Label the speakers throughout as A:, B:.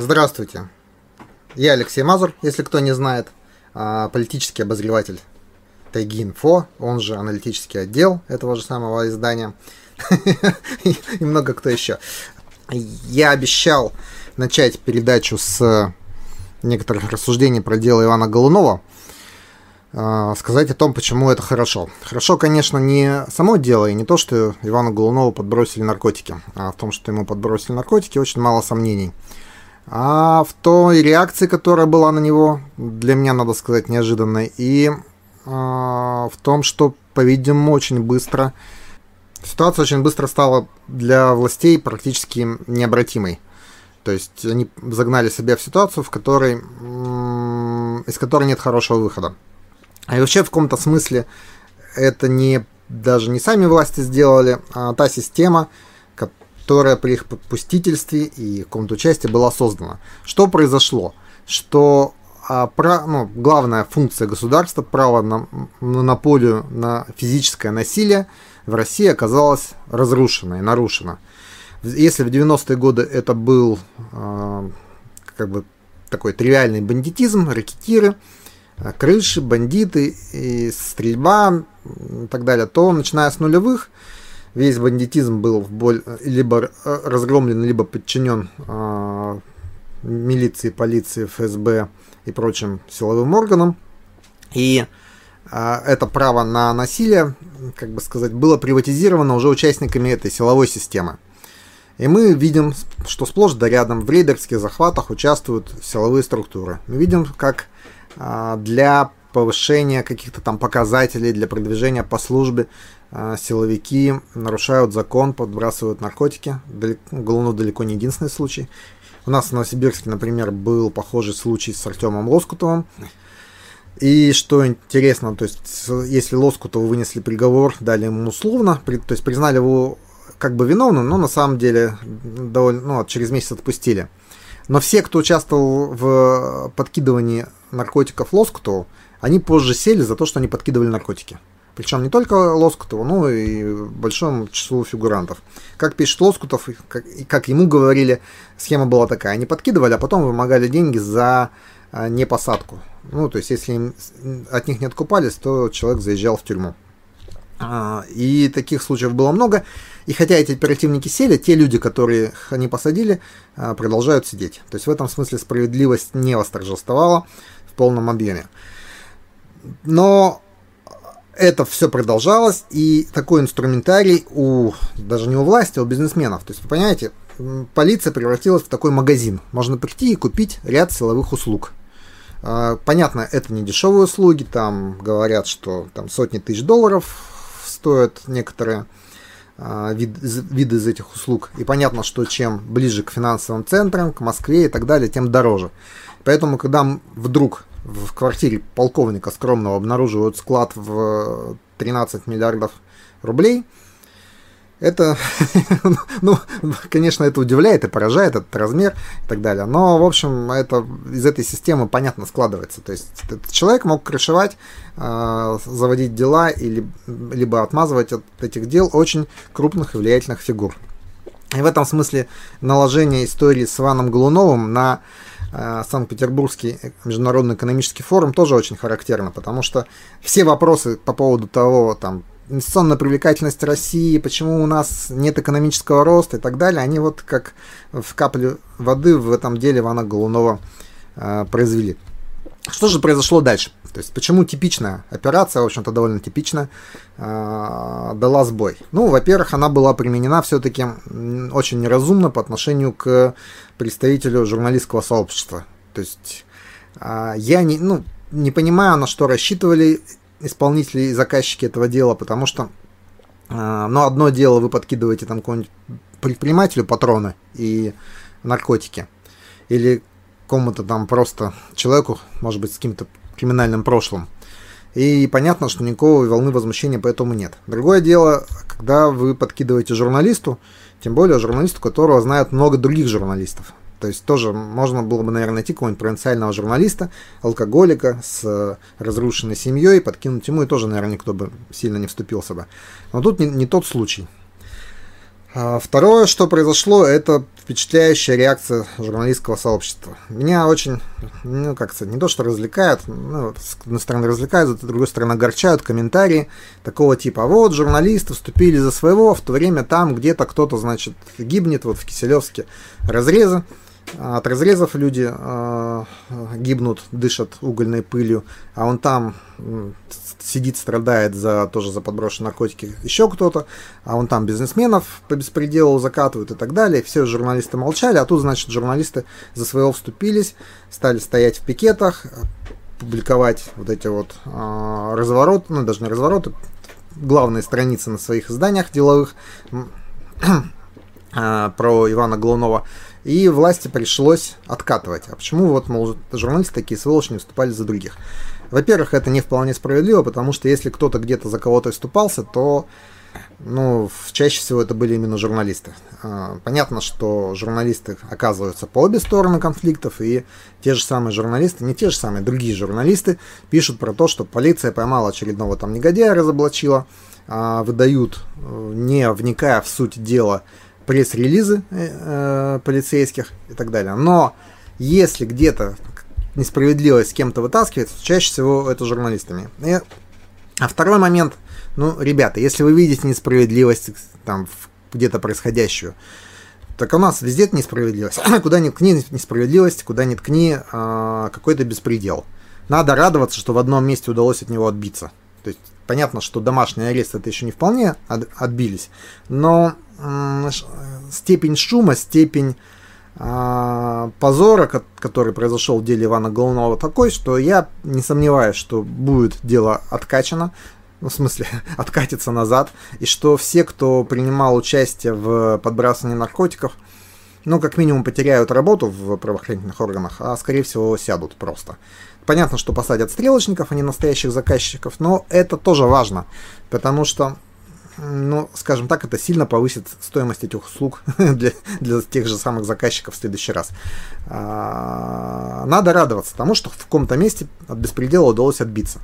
A: Здравствуйте. Я Алексей Мазур, если кто не знает, а, политический обозреватель Тайги Инфо, он же аналитический отдел этого же самого издания. И много кто еще. Я обещал начать передачу с некоторых рассуждений про дело Ивана Голунова, а, сказать о том, почему это хорошо. Хорошо, конечно, не само дело и не то, что Ивану Голунову подбросили наркотики, а в том, что ему подбросили наркотики, очень мало сомнений. А в той реакции, которая была на него, для меня, надо сказать, неожиданной, и а, в том, что, по-видимому, очень быстро ситуация очень быстро стала для властей практически необратимой. То есть они загнали себя в ситуацию, в которой, из которой нет хорошего выхода. А и вообще в каком-то смысле это не даже не сами власти сделали, а та система, которая при их попустительстве и каком-то участии была создана. Что произошло? Что а, про, ну, главная функция государства, право на монополию на физическое насилие в России оказалась разрушена и нарушена. Если в 90-е годы это был э, как бы такой тривиальный бандитизм, ракетиры, а, крыши, бандиты и стрельба и так далее, то начиная с нулевых весь бандитизм был в боль, либо разгромлен, либо подчинен э, милиции, полиции, ФСБ и прочим силовым органам. И э, это право на насилие, как бы сказать, было приватизировано уже участниками этой силовой системы. И мы видим, что сплошь да рядом в рейдерских захватах участвуют силовые структуры. Мы видим, как а, для повышения каких-то там показателей, для продвижения по службе а, силовики нарушают закон, подбрасывают наркотики. Далеко, Голунов далеко не единственный случай. У нас в Новосибирске, например, был похожий случай с Артемом Лоскутовым. И что интересно, то есть если Лоскутову вынесли приговор, дали ему условно, то есть признали его как бы виновным, но на самом деле довольно, ну, через месяц отпустили. Но все, кто участвовал в подкидывании наркотиков Лоскутову, они позже сели за то, что они подкидывали наркотики. Причем не только Лоскутову, но и большому числу фигурантов. Как пишет Лоскутов, как, как ему говорили, схема была такая. Они подкидывали, а потом вымогали деньги за а, непосадку. Ну, то есть, если от них не откупались, то человек заезжал в тюрьму. А, и таких случаев было много. И хотя эти оперативники сели, те люди, которые они посадили, а, продолжают сидеть. То есть в этом смысле справедливость не восторжествовала в полном объеме. Но это все продолжалось, и такой инструментарий у даже не у власти, а у бизнесменов. То есть, вы понимаете, полиция превратилась в такой магазин. Можно прийти и купить ряд силовых услуг. А, понятно, это не дешевые услуги, там говорят, что там сотни тысяч долларов стоят некоторые а, вид, виды из этих услуг. И понятно, что чем ближе к финансовым центрам, к Москве и так далее, тем дороже. Поэтому, когда вдруг в квартире полковника скромного обнаруживают склад в 13 миллиардов рублей – это, ну, конечно, это удивляет и поражает, этот размер и так далее. Но, в общем, это из этой системы понятно складывается. То есть этот человек мог крышевать, э, заводить дела или либо отмазывать от этих дел очень крупных и влиятельных фигур. И в этом смысле наложение истории с Иваном Голуновым на э, Санкт-Петербургский международный экономический форум тоже очень характерно, потому что все вопросы по поводу того, там, инвестиционная привлекательность России, почему у нас нет экономического роста и так далее, они вот как в капле воды в этом деле Ивана Голунова э, произвели. Что же произошло дальше? То есть почему типичная операция, в общем-то довольно типичная, э, дала сбой? Ну, во-первых, она была применена все-таки очень неразумно по отношению к представителю журналистского сообщества. То есть э, я не, ну, не понимаю, на что рассчитывали исполнители и заказчики этого дела, потому что, э, ну, одно дело вы подкидываете там какому-нибудь предпринимателю патроны и наркотики, или кому-то там просто человеку, может быть, с каким-то криминальным прошлым. И понятно, что никакой волны возмущения по этому нет. Другое дело, когда вы подкидываете журналисту, тем более журналисту, которого знают много других журналистов. То есть тоже можно было бы, наверное, найти какого-нибудь провинциального журналиста, алкоголика с э, разрушенной семьей, подкинуть ему, и тоже, наверное, никто бы сильно не вступился бы. Но тут не, не тот случай. А второе, что произошло, это впечатляющая реакция журналистского сообщества. Меня очень, ну, как сказать, не то что развлекает, ну, с одной стороны развлекают, с другой стороны огорчают комментарии такого типа. А вот журналисты вступили за своего, в то время там где-то кто-то, значит, гибнет, вот в Киселевске разрезы. От разрезов люди э, гибнут, дышат угольной пылью, а он там сидит, страдает за тоже за подброшенные наркотики еще кто-то, а он там бизнесменов по беспределу закатывают и так далее. Все журналисты молчали, а тут, значит, журналисты за своего вступились, стали стоять в пикетах, публиковать вот эти вот э, развороты, ну даже не развороты, главные страницы на своих изданиях деловых про Ивана Глунова. И власти пришлось откатывать. А почему вот, мол, журналисты такие сволочи не выступали за других? Во-первых, это не вполне справедливо, потому что если кто-то где-то за кого-то вступался, то ну, чаще всего это были именно журналисты. А, понятно, что журналисты оказываются по обе стороны конфликтов, и те же самые журналисты, не те же самые, другие журналисты пишут про то, что полиция поймала очередного там негодяя, разоблачила, а, выдают, э, не вникая в суть дела, пресс-релизы э, э, полицейских и так далее. Но если где-то несправедливость с кем-то вытаскивает, чаще всего это журналистами. И, а второй момент, ну, ребята, если вы видите несправедливость там где-то происходящую, так у нас везде несправедливость. куда ни ткни несправедливость, куда ни ткни а, какой-то беспредел. Надо радоваться, что в одном месте удалось от него отбиться. То есть понятно, что домашний арест это еще не вполне от, отбились, но степень шума, степень а, позора, который произошел в деле Ивана Голунова, такой, что я не сомневаюсь, что будет дело откачано, ну, в смысле, откатится назад, и что все, кто принимал участие в подбрасывании наркотиков, ну, как минимум, потеряют работу в правоохранительных органах, а, скорее всего, сядут просто. Понятно, что посадят стрелочников, а не настоящих заказчиков, но это тоже важно, потому что ну, скажем так, это сильно повысит стоимость этих услуг для, для тех же самых заказчиков в следующий раз. А, надо радоваться тому, что в каком-то месте от беспредела удалось отбиться.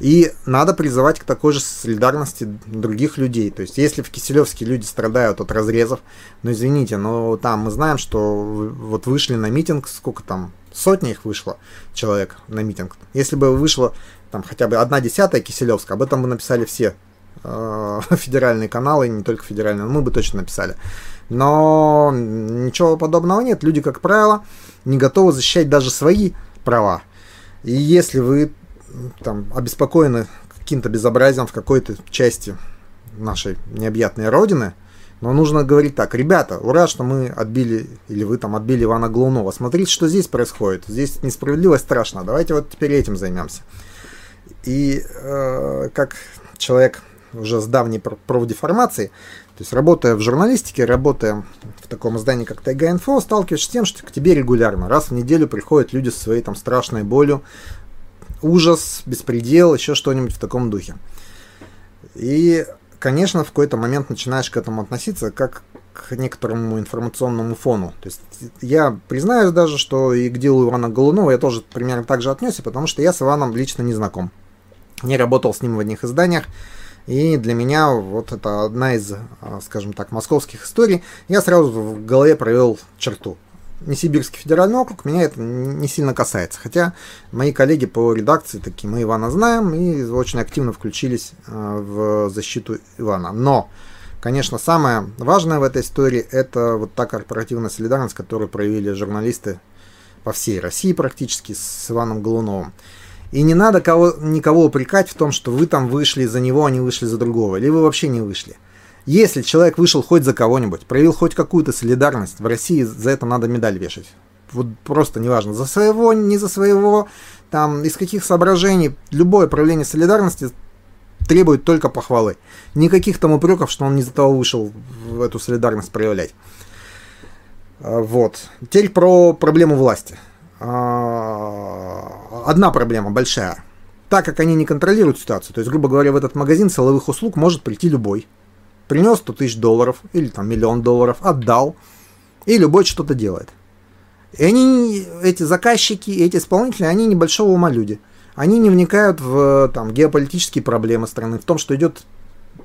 A: И надо призывать к такой же солидарности других людей. То есть, если в Киселевске люди страдают от разрезов, ну извините, но там мы знаем, что вот вышли на митинг, сколько там, сотня их вышло человек на митинг. Если бы вышло там хотя бы одна десятая Киселевска, об этом бы написали все э, федеральные каналы, не только федеральные, мы бы точно написали. Но ничего подобного нет. Люди, как правило, не готовы защищать даже свои права. И если вы там обеспокоены каким-то безобразием в какой-то части нашей необъятной родины, но нужно говорить так, ребята, ура, что мы отбили, или вы там отбили Ивана Глунова. Смотрите, что здесь происходит. Здесь несправедливость страшна. Давайте вот теперь этим займемся. И э, как человек уже с давней профдеформацией. То есть, работая в журналистике, работая в таком издании, как Тайга Инфо, сталкиваешься с тем, что к тебе регулярно, раз в неделю приходят люди со своей там страшной болью, ужас, беспредел, еще что-нибудь в таком духе. И, конечно, в какой-то момент начинаешь к этому относиться как к некоторому информационному фону. То есть я признаюсь даже, что и к делу Ивана Голунова я тоже примерно так же отнесся, потому что я с Иваном лично не знаком. Не работал с ним в одних изданиях, и для меня вот это одна из, а, скажем так, московских историй. Я сразу в голове провел черту. Не Сибирский федеральный округ, меня это не сильно касается. Хотя мои коллеги по редакции, такие мы Ивана знаем, и очень активно включились а, в защиту Ивана. Но, конечно, самое важное в этой истории это вот та корпоративная солидарность, которую проявили журналисты по всей России практически с Иваном Голуновым. И не надо кого, никого упрекать в том, что вы там вышли за него, а не вышли за другого. Или вы вообще не вышли. Если человек вышел хоть за кого-нибудь, проявил хоть какую-то солидарность, в России за это надо медаль вешать. Вот просто неважно, за своего, не за своего, там, из каких соображений, любое проявление солидарности требует только похвалы. Никаких там упреков, что он не за того вышел в эту солидарность проявлять. А, вот. Теперь про проблему власти. А, одна проблема большая. Так как они не контролируют ситуацию, то есть, грубо говоря, в этот магазин силовых услуг может прийти любой. Принес 100 тысяч долларов или там миллион долларов, отдал, и любой что-то делает. И они, эти заказчики, эти исполнители, они небольшого ума люди. Они не вникают в там, геополитические проблемы страны, в том, что идет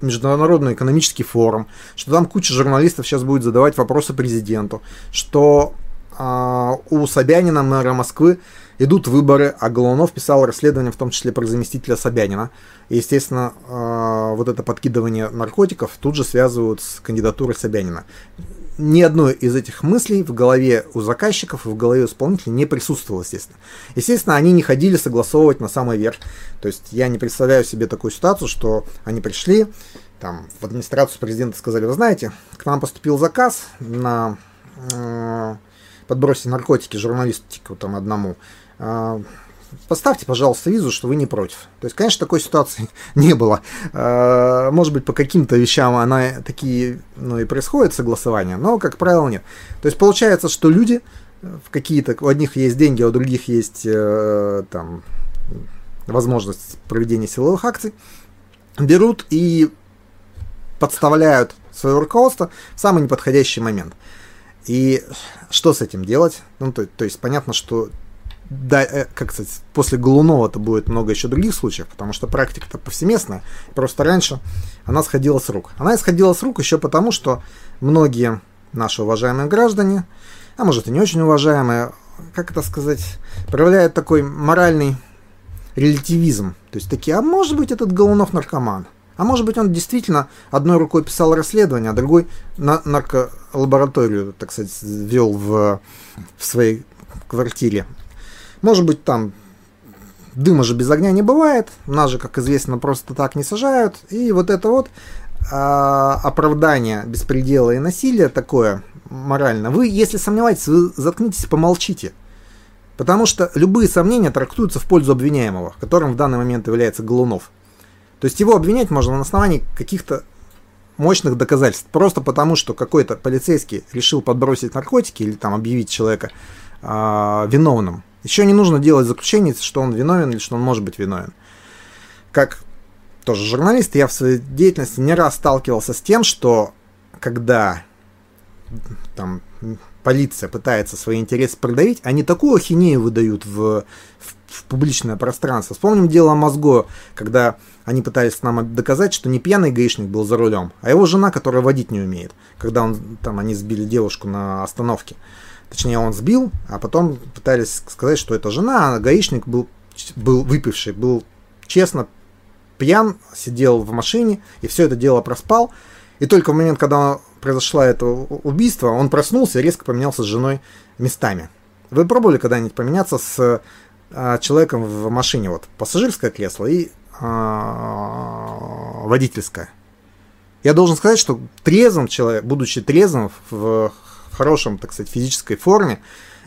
A: Международный экономический форум, что там куча журналистов сейчас будет задавать вопросы президенту, что э, у Собянина, мэра Москвы, идут выборы, а Голунов писал расследование, в том числе про заместителя Собянина. И, естественно, э, вот это подкидывание наркотиков тут же связывают с кандидатурой Собянина. Ни одной из этих мыслей в голове у заказчиков и в голове у исполнителей не присутствовало, естественно. Естественно, они не ходили согласовывать на самый верх. То есть я не представляю себе такую ситуацию, что они пришли, там, в администрацию президента сказали, вы знаете, к нам поступил заказ на э, подбросить наркотики журналистику там одному. А, поставьте, пожалуйста, визу, что вы не против. То есть, конечно, такой ситуации не было. А, может быть, по каким-то вещам она такие, ну и происходит согласование, но, как правило, нет. То есть, получается, что люди в какие-то, у одних есть деньги, а у других есть э, там возможность проведения силовых акций, берут и подставляют свое руководство в самый неподходящий момент. И что с этим делать? Ну, то, то есть понятно, что да, э, как сказать, после Голунова-то будет много еще других случаев, потому что практика-то повсеместная. Просто раньше она сходила с рук. Она сходила с рук еще потому, что многие наши уважаемые граждане, а может и не очень уважаемые, как это сказать, проявляют такой моральный релятивизм. То есть такие, а может быть этот Голунов наркоман? А может быть он действительно одной рукой писал расследование, а другой на нарколабораторию, так сказать, вел в, в своей квартире. Может быть, там дыма же без огня не бывает, нас же, как известно, просто так не сажают. И вот это вот а, оправдание беспредела и насилия такое морально. Вы, если сомневаетесь, вы заткнитесь, помолчите. Потому что любые сомнения трактуются в пользу обвиняемого, которым в данный момент является Голунов. То есть его обвинять можно на основании каких-то мощных доказательств. Просто потому, что какой-то полицейский решил подбросить наркотики или там объявить человека э, виновным. Еще не нужно делать заключение, что он виновен или что он может быть виновен. Как тоже журналист, я в своей деятельности не раз сталкивался с тем, что когда там полиция пытается свои интересы продавить, они такую ахинею выдают в, в, в публичное пространство. Вспомним дело Мозго, когда они пытались нам доказать, что не пьяный гаишник был за рулем, а его жена, которая водить не умеет, когда он, там, они сбили девушку на остановке. Точнее, он сбил, а потом пытались сказать, что это жена, а гаишник был, был выпивший, был честно пьян, сидел в машине и все это дело проспал. И только в момент, когда произошло это убийство, он проснулся и резко поменялся с женой местами. Вы пробовали когда-нибудь поменяться с а, человеком в машине? Вот пассажирское кресло и а, водительское. Я должен сказать, что трезвым человек, будучи трезвым в в хорошем, так сказать, физической форме,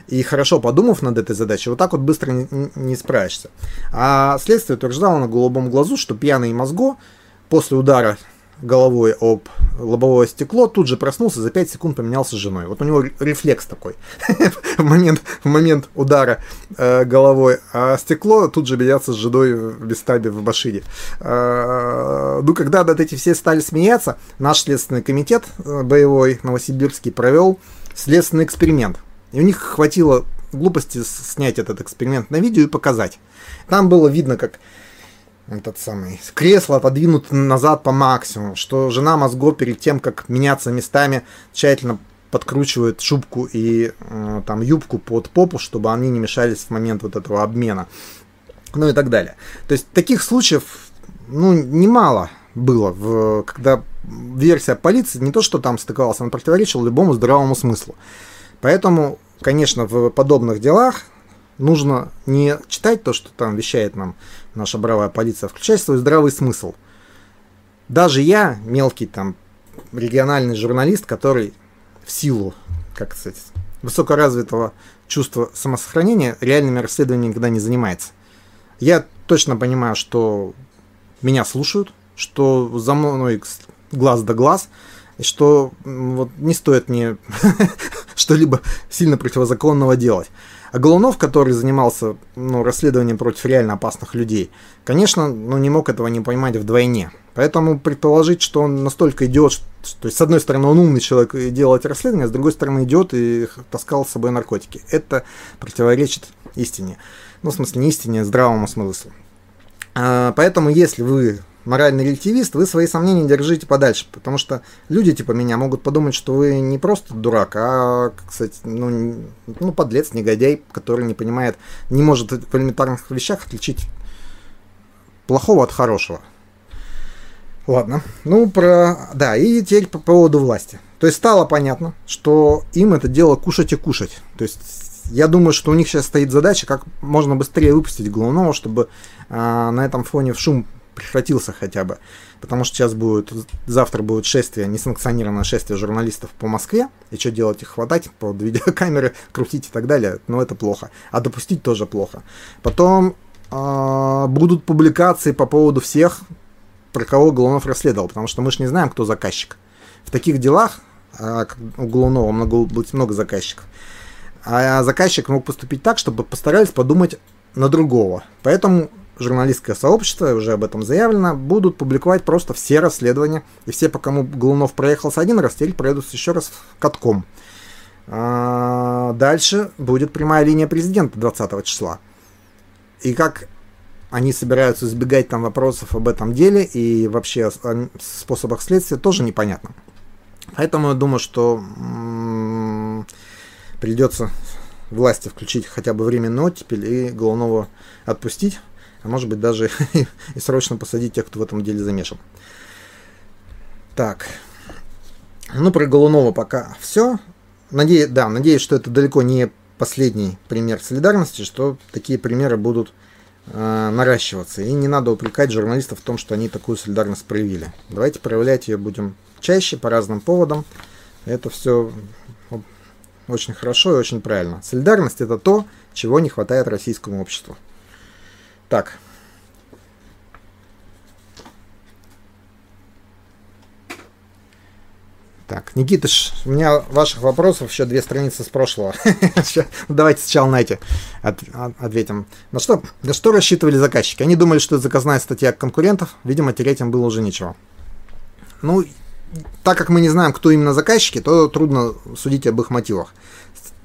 A: и хорошо подумав над этой задачей, вот так вот быстро не, не справишься. А следствие утверждало на голубом глазу, что пьяный мозго после удара головой об лобовое стекло, тут же проснулся, за 5 секунд поменялся с женой. Вот у него рефлекс такой. в, момент, в момент удара э, головой, а стекло тут же меняться с женой в Бестабе в Башире. Э, ну, когда вот эти все стали смеяться, наш следственный комитет э, боевой Новосибирский провел следственный эксперимент. И у них хватило глупости снять этот эксперимент на видео и показать. Там было видно, как этот самый кресло отодвинуто назад по максимуму, что жена Мозго перед тем, как меняться местами, тщательно подкручивает шубку и э, там юбку под попу, чтобы они не мешались в момент вот этого обмена, ну и так далее. То есть таких случаев, ну, немало было, в, когда версия полиции не то, что там стыковалась, она противоречила любому здравому смыслу. Поэтому, конечно, в подобных делах нужно не читать то, что там вещает нам наша бравая полиция, включать свой здравый смысл. Даже я, мелкий там региональный журналист, который в силу, как сказать, высокоразвитого чувства самосохранения реальными расследованиями никогда не занимается. Я точно понимаю, что меня слушают, что за мной глаз да глаз, и что вот не стоит мне что-либо сильно противозаконного делать. А Голунов, который занимался ну, расследованием против реально опасных людей, конечно, ну, не мог этого не понимать вдвойне. Поэтому предположить, что он настолько идет, то есть, с одной стороны, он умный человек и делает расследование, с другой стороны, идет и таскал с собой наркотики. Это противоречит истине. Ну, в смысле, не истине, а здравому смыслу. А, поэтому, если вы моральный релятивист, вы свои сомнения держите подальше, потому что люди типа меня могут подумать, что вы не просто дурак, а, кстати, ну, ну подлец, негодяй, который не понимает, не может в элементарных вещах отличить плохого от хорошего. Ладно, ну про... Да, и теперь по поводу власти. То есть стало понятно, что им это дело кушать и кушать. То есть я думаю, что у них сейчас стоит задача, как можно быстрее выпустить головного, чтобы э, на этом фоне в шум прекратился хотя бы. Потому что сейчас будет, завтра будет шествие, несанкционированное шествие журналистов по Москве. И что делать? Их хватать под видеокамеры, крутить и так далее. Но это плохо. А допустить тоже плохо. Потом э, будут публикации по поводу всех, про кого Голунов расследовал. Потому что мы же не знаем, кто заказчик. В таких делах э, у Голунова много, будет много заказчиков. А заказчик мог поступить так, чтобы постарались подумать на другого. Поэтому журналистское сообщество, уже об этом заявлено, будут публиковать просто все расследования. И все, по кому Голунов проехался один раз, теперь проедут еще раз катком. А дальше будет прямая линия президента 20 числа. И как они собираются избегать там вопросов об этом деле и вообще о способах следствия, тоже непонятно. Поэтому я думаю, что придется власти включить хотя бы временный оттепель и Голунова отпустить а может быть даже и срочно посадить тех, кто в этом деле замешан. Так, ну про Голунова пока все. Надеюсь, да, надеюсь, что это далеко не последний пример солидарности, что такие примеры будут э, наращиваться. И не надо упрекать журналистов в том, что они такую солидарность проявили. Давайте проявлять ее будем чаще, по разным поводам. Это все очень хорошо и очень правильно. Солидарность это то, чего не хватает российскому обществу. Так. Так, Никитыш, у меня ваших вопросов еще две страницы с прошлого. Давайте сначала на эти ответим. На что, на что рассчитывали заказчики? Они думали, что это заказная статья конкурентов. Видимо, терять им было уже нечего. Ну, так как мы не знаем, кто именно заказчики, то трудно судить об их мотивах.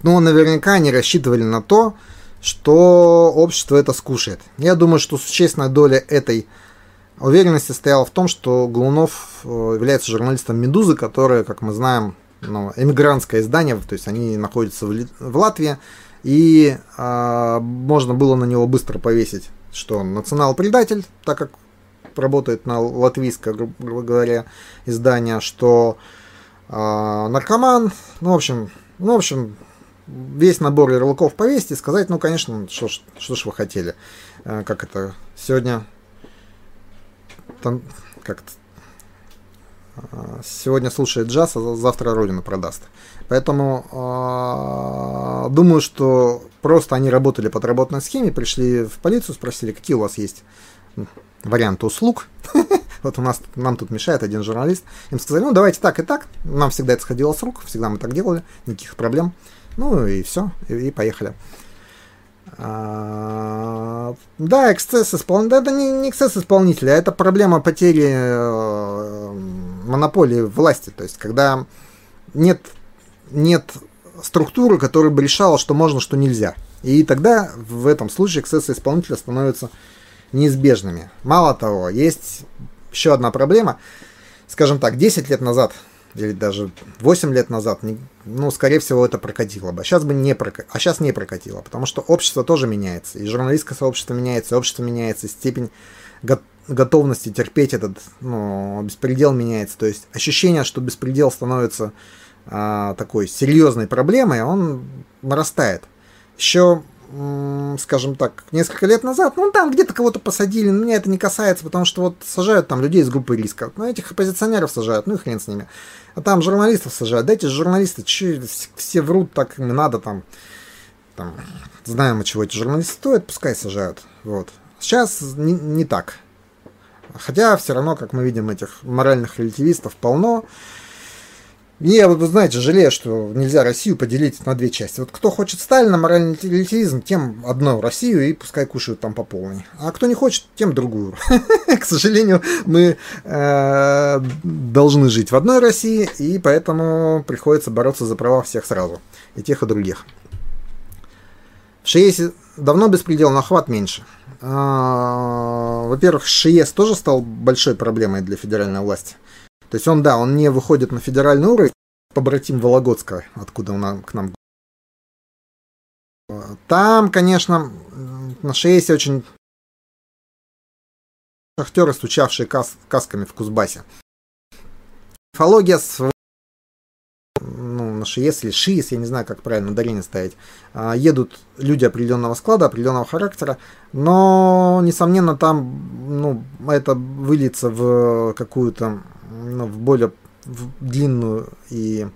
A: Но наверняка они рассчитывали на то, что общество это скушает. Я думаю, что существенная доля этой уверенности стояла в том, что Глунов э, является журналистом «Медузы», которая, как мы знаем, ну, эмигрантское издание, то есть они находятся в, в Латвии, и э, можно было на него быстро повесить, что он национал-предатель, так как работает на латвийское, грубо говоря, издание, что э, наркоман, ну, в общем, ну, в общем, весь набор ярлыков повесить и сказать, ну, конечно, что, что ж вы хотели. Э, как это сегодня... Там, как э, сегодня слушает джаз, а завтра Родину продаст. Поэтому э, думаю, что просто они работали по отработанной схеме, пришли в полицию, спросили, какие у вас есть варианты услуг. вот у нас, нам тут мешает один журналист. Им сказали, ну давайте так и так. Нам всегда это сходило с рук, всегда мы так делали, никаких проблем. Ну и все, и, и поехали. А, да, эксцесс исполнителя. Это не, не эксцесс исполнителя, это проблема потери э, монополии власти. То есть, когда нет, нет структуры, которая бы решала, что можно, что нельзя. И тогда в этом случае эксцессы исполнителя становятся неизбежными. Мало того, есть еще одна проблема. Скажем так, 10 лет назад или даже 8 лет назад, ну, скорее всего, это прокатило бы. Сейчас бы не прокатило, а сейчас не прокатило, потому что общество тоже меняется, и журналистское сообщество меняется, и общество меняется, и степень го- готовности терпеть этот, ну, беспредел меняется. То есть ощущение, что беспредел становится а, такой серьезной проблемой, он нарастает. Еще скажем так, несколько лет назад, ну там где-то кого-то посадили, но меня это не касается, потому что вот сажают там людей из группы риска, ну этих оппозиционеров сажают, ну и хрен с ними. А там журналистов сажают, дайте журналисты, че, все врут так, им надо там, там, знаем чего эти журналисты стоят, пускай сажают, вот. Сейчас не, не так. Хотя все равно, как мы видим, этих моральных релятивистов полно, я, вы знаете, жалею, что нельзя Россию поделить на две части. Вот кто хочет Сталина, моральный релятивизм, тем одну Россию и пускай кушают там по полной. А кто не хочет, тем другую. К сожалению, мы э, должны жить в одной России, и поэтому приходится бороться за права всех сразу. И тех, и других. В 60 давно беспредел, но охват меньше. А, во-первых, ШИЕС тоже стал большой проблемой для федеральной власти. То есть он, да, он не выходит на федеральный уровень, побратим Вологодска, откуда он к нам. Там, конечно, на ШИЕСе очень шахтеры, стучавшие кас касками в Кузбассе. Мифология с ну, на ШИЕС или ШИЕС, я не знаю, как правильно ударение ставить, а, едут люди определенного склада, определенного характера, но, несомненно, там ну, это выльется в какую-то, ну, в более в длинную и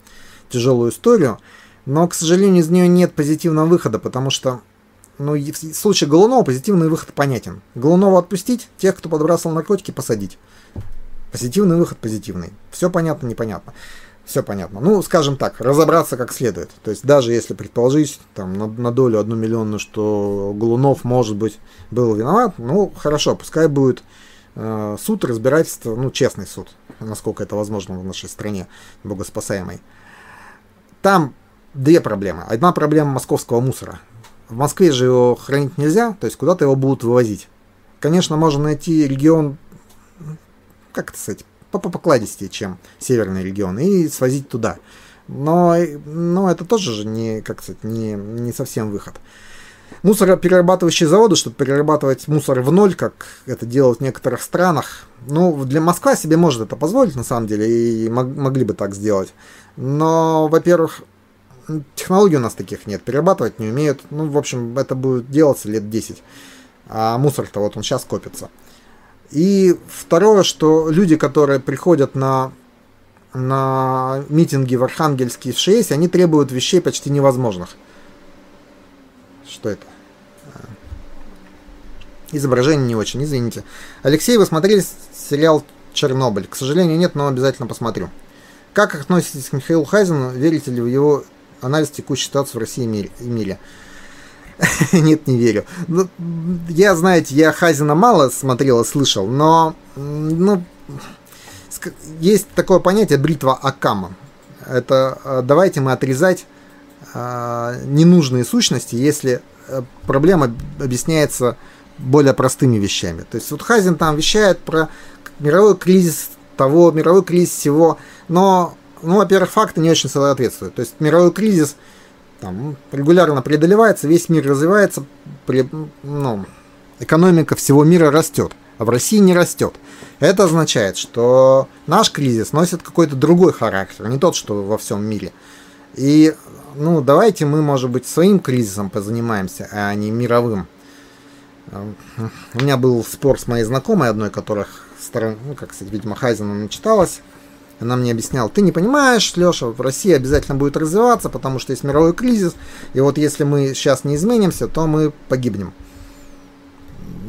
A: тяжелую историю, но, к сожалению, из нее нет позитивного выхода, потому что ну, в случае Голунова позитивный выход понятен. Голунова отпустить, тех, кто подбрасывал наркотики, посадить. Позитивный выход позитивный. Все понятно, непонятно. Все понятно. Ну, скажем так, разобраться как следует. То есть, даже если предположить там, на, на долю одну миллионную, что Голунов, может быть, был виноват, ну, хорошо, пускай будет суд, разбирательство, ну, честный суд, насколько это возможно в нашей стране, богоспасаемой. Там две проблемы. Одна проблема московского мусора. В Москве же его хранить нельзя, то есть куда-то его будут вывозить. Конечно, можно найти регион, как это сказать, по покладистее, чем северный регион, и свозить туда. Но, но это тоже же не, как сказать, не, не совсем выход. Мусороперерабатывающие заводы, чтобы перерабатывать мусор в ноль, как это делают в некоторых странах, ну, для Москвы себе может это позволить, на самом деле, и мог, могли бы так сделать. Но, во-первых, технологий у нас таких нет, перерабатывать не умеют. Ну, в общем, это будет делаться лет 10. А мусор-то вот он сейчас копится. И второе, что люди, которые приходят на, на митинги в Архангельске в 6, они требуют вещей почти невозможных. Что это? Изображение не очень, извините. Алексей, вы смотрели сериал «Чернобыль»? К сожалению, нет, но обязательно посмотрю. Как относитесь к Михаилу Хайзену? Верите ли в его анализ текущей ситуации в России и мире? Нет, не верю. Ну, я, знаете, я Хазина мало смотрел и слышал, но ну, есть такое понятие бритва Акама. Это э, давайте мы отрезать ненужные сущности, если э, проблема объясняется более простыми вещами. То есть вот Хазин там вещает про мировой кризис того, мировой кризис всего, но, ну, во-первых, факты не очень соответствуют. То есть мировой кризис – там регулярно преодолевается, весь мир развивается, при, ну, экономика всего мира растет, а в России не растет. Это означает, что наш кризис носит какой-то другой характер, не тот, что во всем мире. И ну, давайте мы, может быть, своим кризисом позанимаемся, а не мировым. У меня был спор с моей знакомой одной, которых, ну, как сказать, видимо, Хайзена начиталась она мне объясняла, ты не понимаешь, Леша, в России обязательно будет развиваться, потому что есть мировой кризис, и вот если мы сейчас не изменимся, то мы погибнем.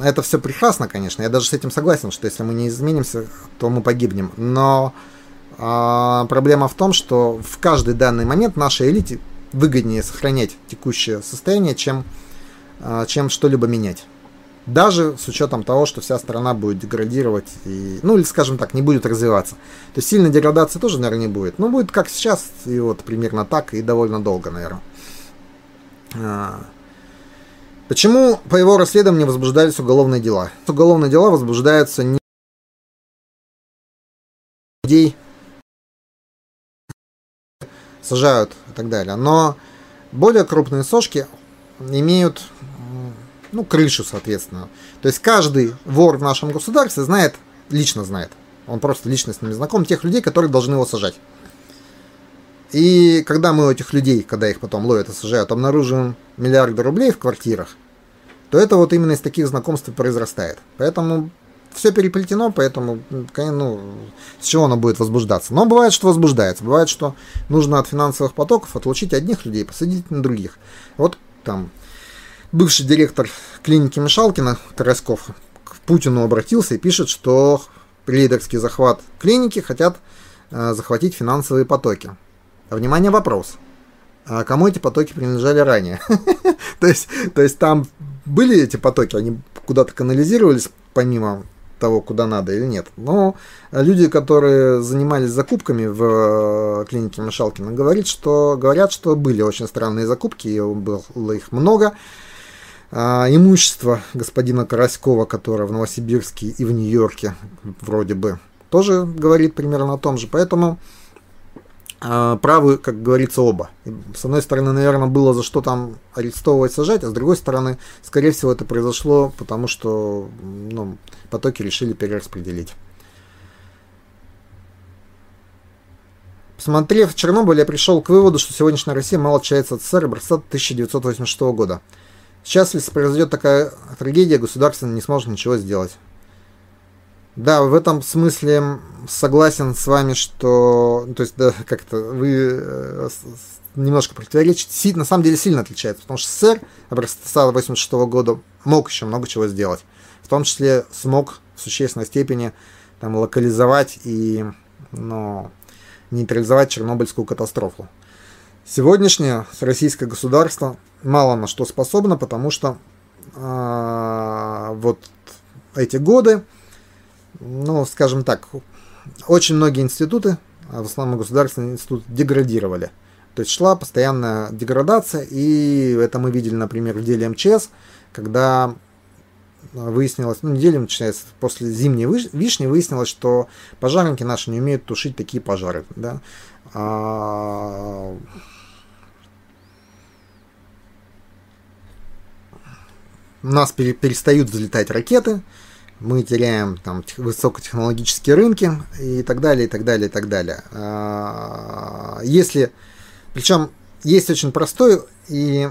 A: Это все прекрасно, конечно, я даже с этим согласен, что если мы не изменимся, то мы погибнем. Но а, проблема в том, что в каждый данный момент нашей элите выгоднее сохранять текущее состояние, чем, а, чем что-либо менять даже с учетом того, что вся страна будет деградировать, и, ну или, скажем так, не будет развиваться. То есть сильной деградации тоже, наверное, не будет. Ну, будет как сейчас, и вот примерно так, и довольно долго, наверное. А. Почему по его расследованию возбуждались уголовные дела? Уголовные дела возбуждаются не людей, сажают и так далее. Но более крупные сошки имеют ну, крышу, соответственно. То есть каждый вор в нашем государстве знает, лично знает, он просто лично с ними знаком, тех людей, которые должны его сажать. И когда мы у этих людей, когда их потом ловят и сажают, обнаруживаем миллиарды рублей в квартирах, то это вот именно из таких знакомств произрастает. Поэтому все переплетено, поэтому ну, с чего оно будет возбуждаться. Но бывает, что возбуждается. Бывает, что нужно от финансовых потоков отлучить одних людей, посадить на других. Вот там бывший директор клиники Мишалкина Тарасков к Путину обратился и пишет, что лидерский захват клиники хотят э, захватить финансовые потоки. Внимание, вопрос. А кому эти потоки принадлежали ранее? то, есть, то есть там были эти потоки, они куда-то канализировались помимо того, куда надо или нет. Но люди, которые занимались закупками в э, клинике Мишалкина, говорят, что, говорят, что были очень странные закупки, и было их много. А, имущество господина Караськова, которое в Новосибирске и в Нью-Йорке вроде бы тоже говорит примерно о том же. Поэтому правы, как говорится, оба. С одной стороны, наверное, было за что там арестовывать, сажать, а с другой стороны, скорее всего, это произошло, потому что ну, потоки решили перераспределить. Посмотрев Чернобыль, я пришел к выводу, что сегодняшняя Россия мало отличается от СССР образца 1986 года. Сейчас, если произойдет такая трагедия, государство не сможет ничего сделать. Да, в этом смысле согласен с вами, что, ну, то есть, да, как-то вы э, немножко противоречите, на самом деле сильно отличается, потому что СССР образца 86 года мог еще много чего сделать, в том числе смог в существенной степени там, локализовать и ну, нейтрализовать Чернобыльскую катастрофу. Сегодняшнее российское государство мало на что способно, потому что э, вот эти годы ну, скажем так, очень многие институты, а в основном государственные институты, деградировали. То есть шла постоянная деградация, и это мы видели, например, в деле МЧС, когда выяснилось, ну, неделю начинается, после зимней вишни выяснилось, что пожарники наши не умеют тушить такие пожары. Да? А... У нас перестают взлетать ракеты, мы теряем там высокотехнологические рынки и так далее, и так далее, и так далее. А, если, причем есть очень простой и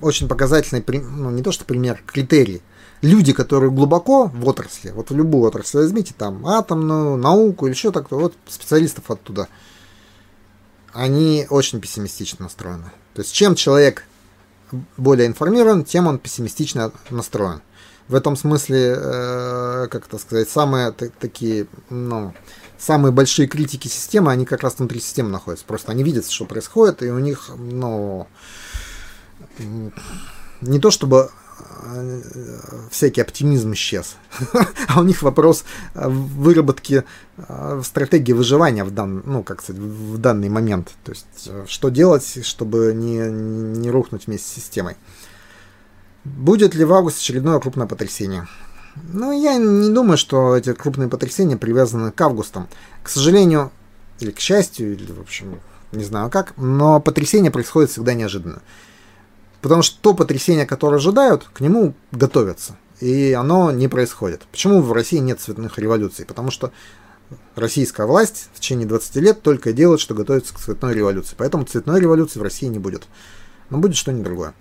A: очень показательный, ну не то что пример, критерий. Люди, которые глубоко в отрасли, вот в любую отрасль возьмите, там атомную, науку или еще так-то, вот специалистов оттуда, они очень пессимистично настроены. То есть чем человек более информирован, тем он пессимистично настроен в этом смысле, э, как это сказать, самые такие, ну, самые большие критики системы, они как раз внутри системы находятся. Просто они видят, что происходит, и у них, ну, не то чтобы э, всякий оптимизм исчез, а у них вопрос выработки э, стратегии выживания в, дан, ну, как сказать, в данный момент. То есть, что делать, чтобы не, не рухнуть вместе с системой. Будет ли в августе очередное крупное потрясение? Ну, я не думаю, что эти крупные потрясения привязаны к августам. К сожалению, или к счастью, или, в общем, не знаю как, но потрясение происходит всегда неожиданно. Потому что то потрясение, которое ожидают, к нему готовятся. И оно не происходит. Почему в России нет цветных революций? Потому что российская власть в течение 20 лет только делает, что готовится к цветной революции. Поэтому цветной революции в России не будет. Но будет что-нибудь другое.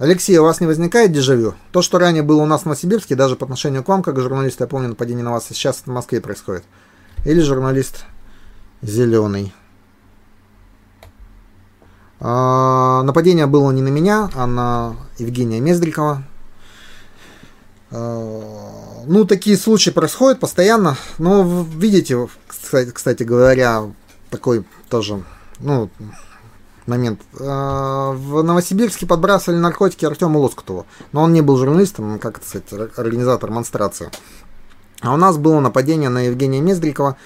A: Алексей, у вас не возникает дежавю? То, что ранее было у нас в Новосибирске, даже по отношению к вам, как журналист, я помню нападение на вас, сейчас в Москве происходит. Или журналист зеленый. А, нападение было не на меня, а на Евгения Мездрикова. А, ну, такие случаи происходят постоянно. Но видите, кстати, кстати говоря, такой тоже, ну, момент. А, в Новосибирске подбрасывали наркотики Артему Лоскутову, но он не был журналистом, как это сказать, организатор монстрации. А у нас было нападение на Евгения Мездрикова.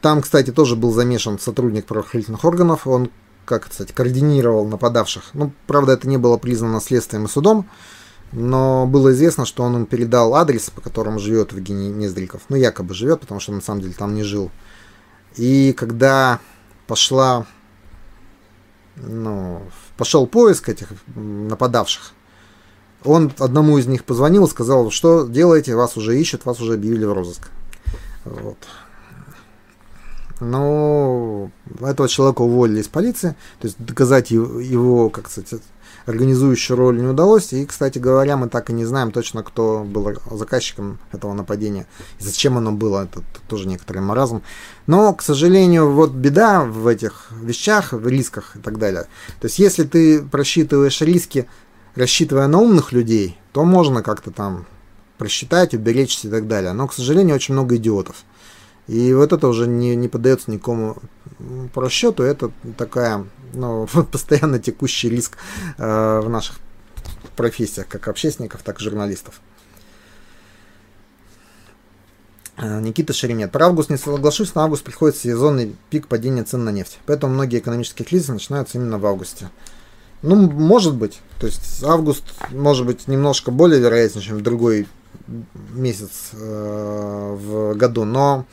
A: Там, кстати, тоже был замешан сотрудник правоохранительных органов. Он, как сказать, координировал нападавших. Ну, правда, это не было признано следствием и судом, но было известно, что он им передал адрес, по которому живет Евгений Мездриков. Ну, якобы живет, потому что на самом деле там не жил. И когда пошла ну, пошел поиск этих нападавших. Он одному из них позвонил сказал, что делаете, вас уже ищут, вас уже объявили в розыск. Вот. Но этого человека уволили из полиции, то есть доказать его, как сказать, организующую роль не удалось. И, кстати говоря, мы так и не знаем точно, кто был заказчиком этого нападения. И зачем оно было, это тоже некоторый маразм. Но, к сожалению, вот беда в этих вещах, в рисках и так далее. То есть, если ты просчитываешь риски, рассчитывая на умных людей, то можно как-то там просчитать, уберечься и так далее. Но, к сожалению, очень много идиотов. И вот это уже не, не поддается никому просчету. Это такая ну, постоянно текущий риск э, в наших профессиях, как общественников, так и журналистов. Э, Никита Шеремет. Про август не соглашусь, на август приходит сезонный пик падения цен на нефть. Поэтому многие экономические кризисы начинаются именно в августе. Ну, может быть. То есть август может быть немножко более вероятен, чем другой месяц э, в году, но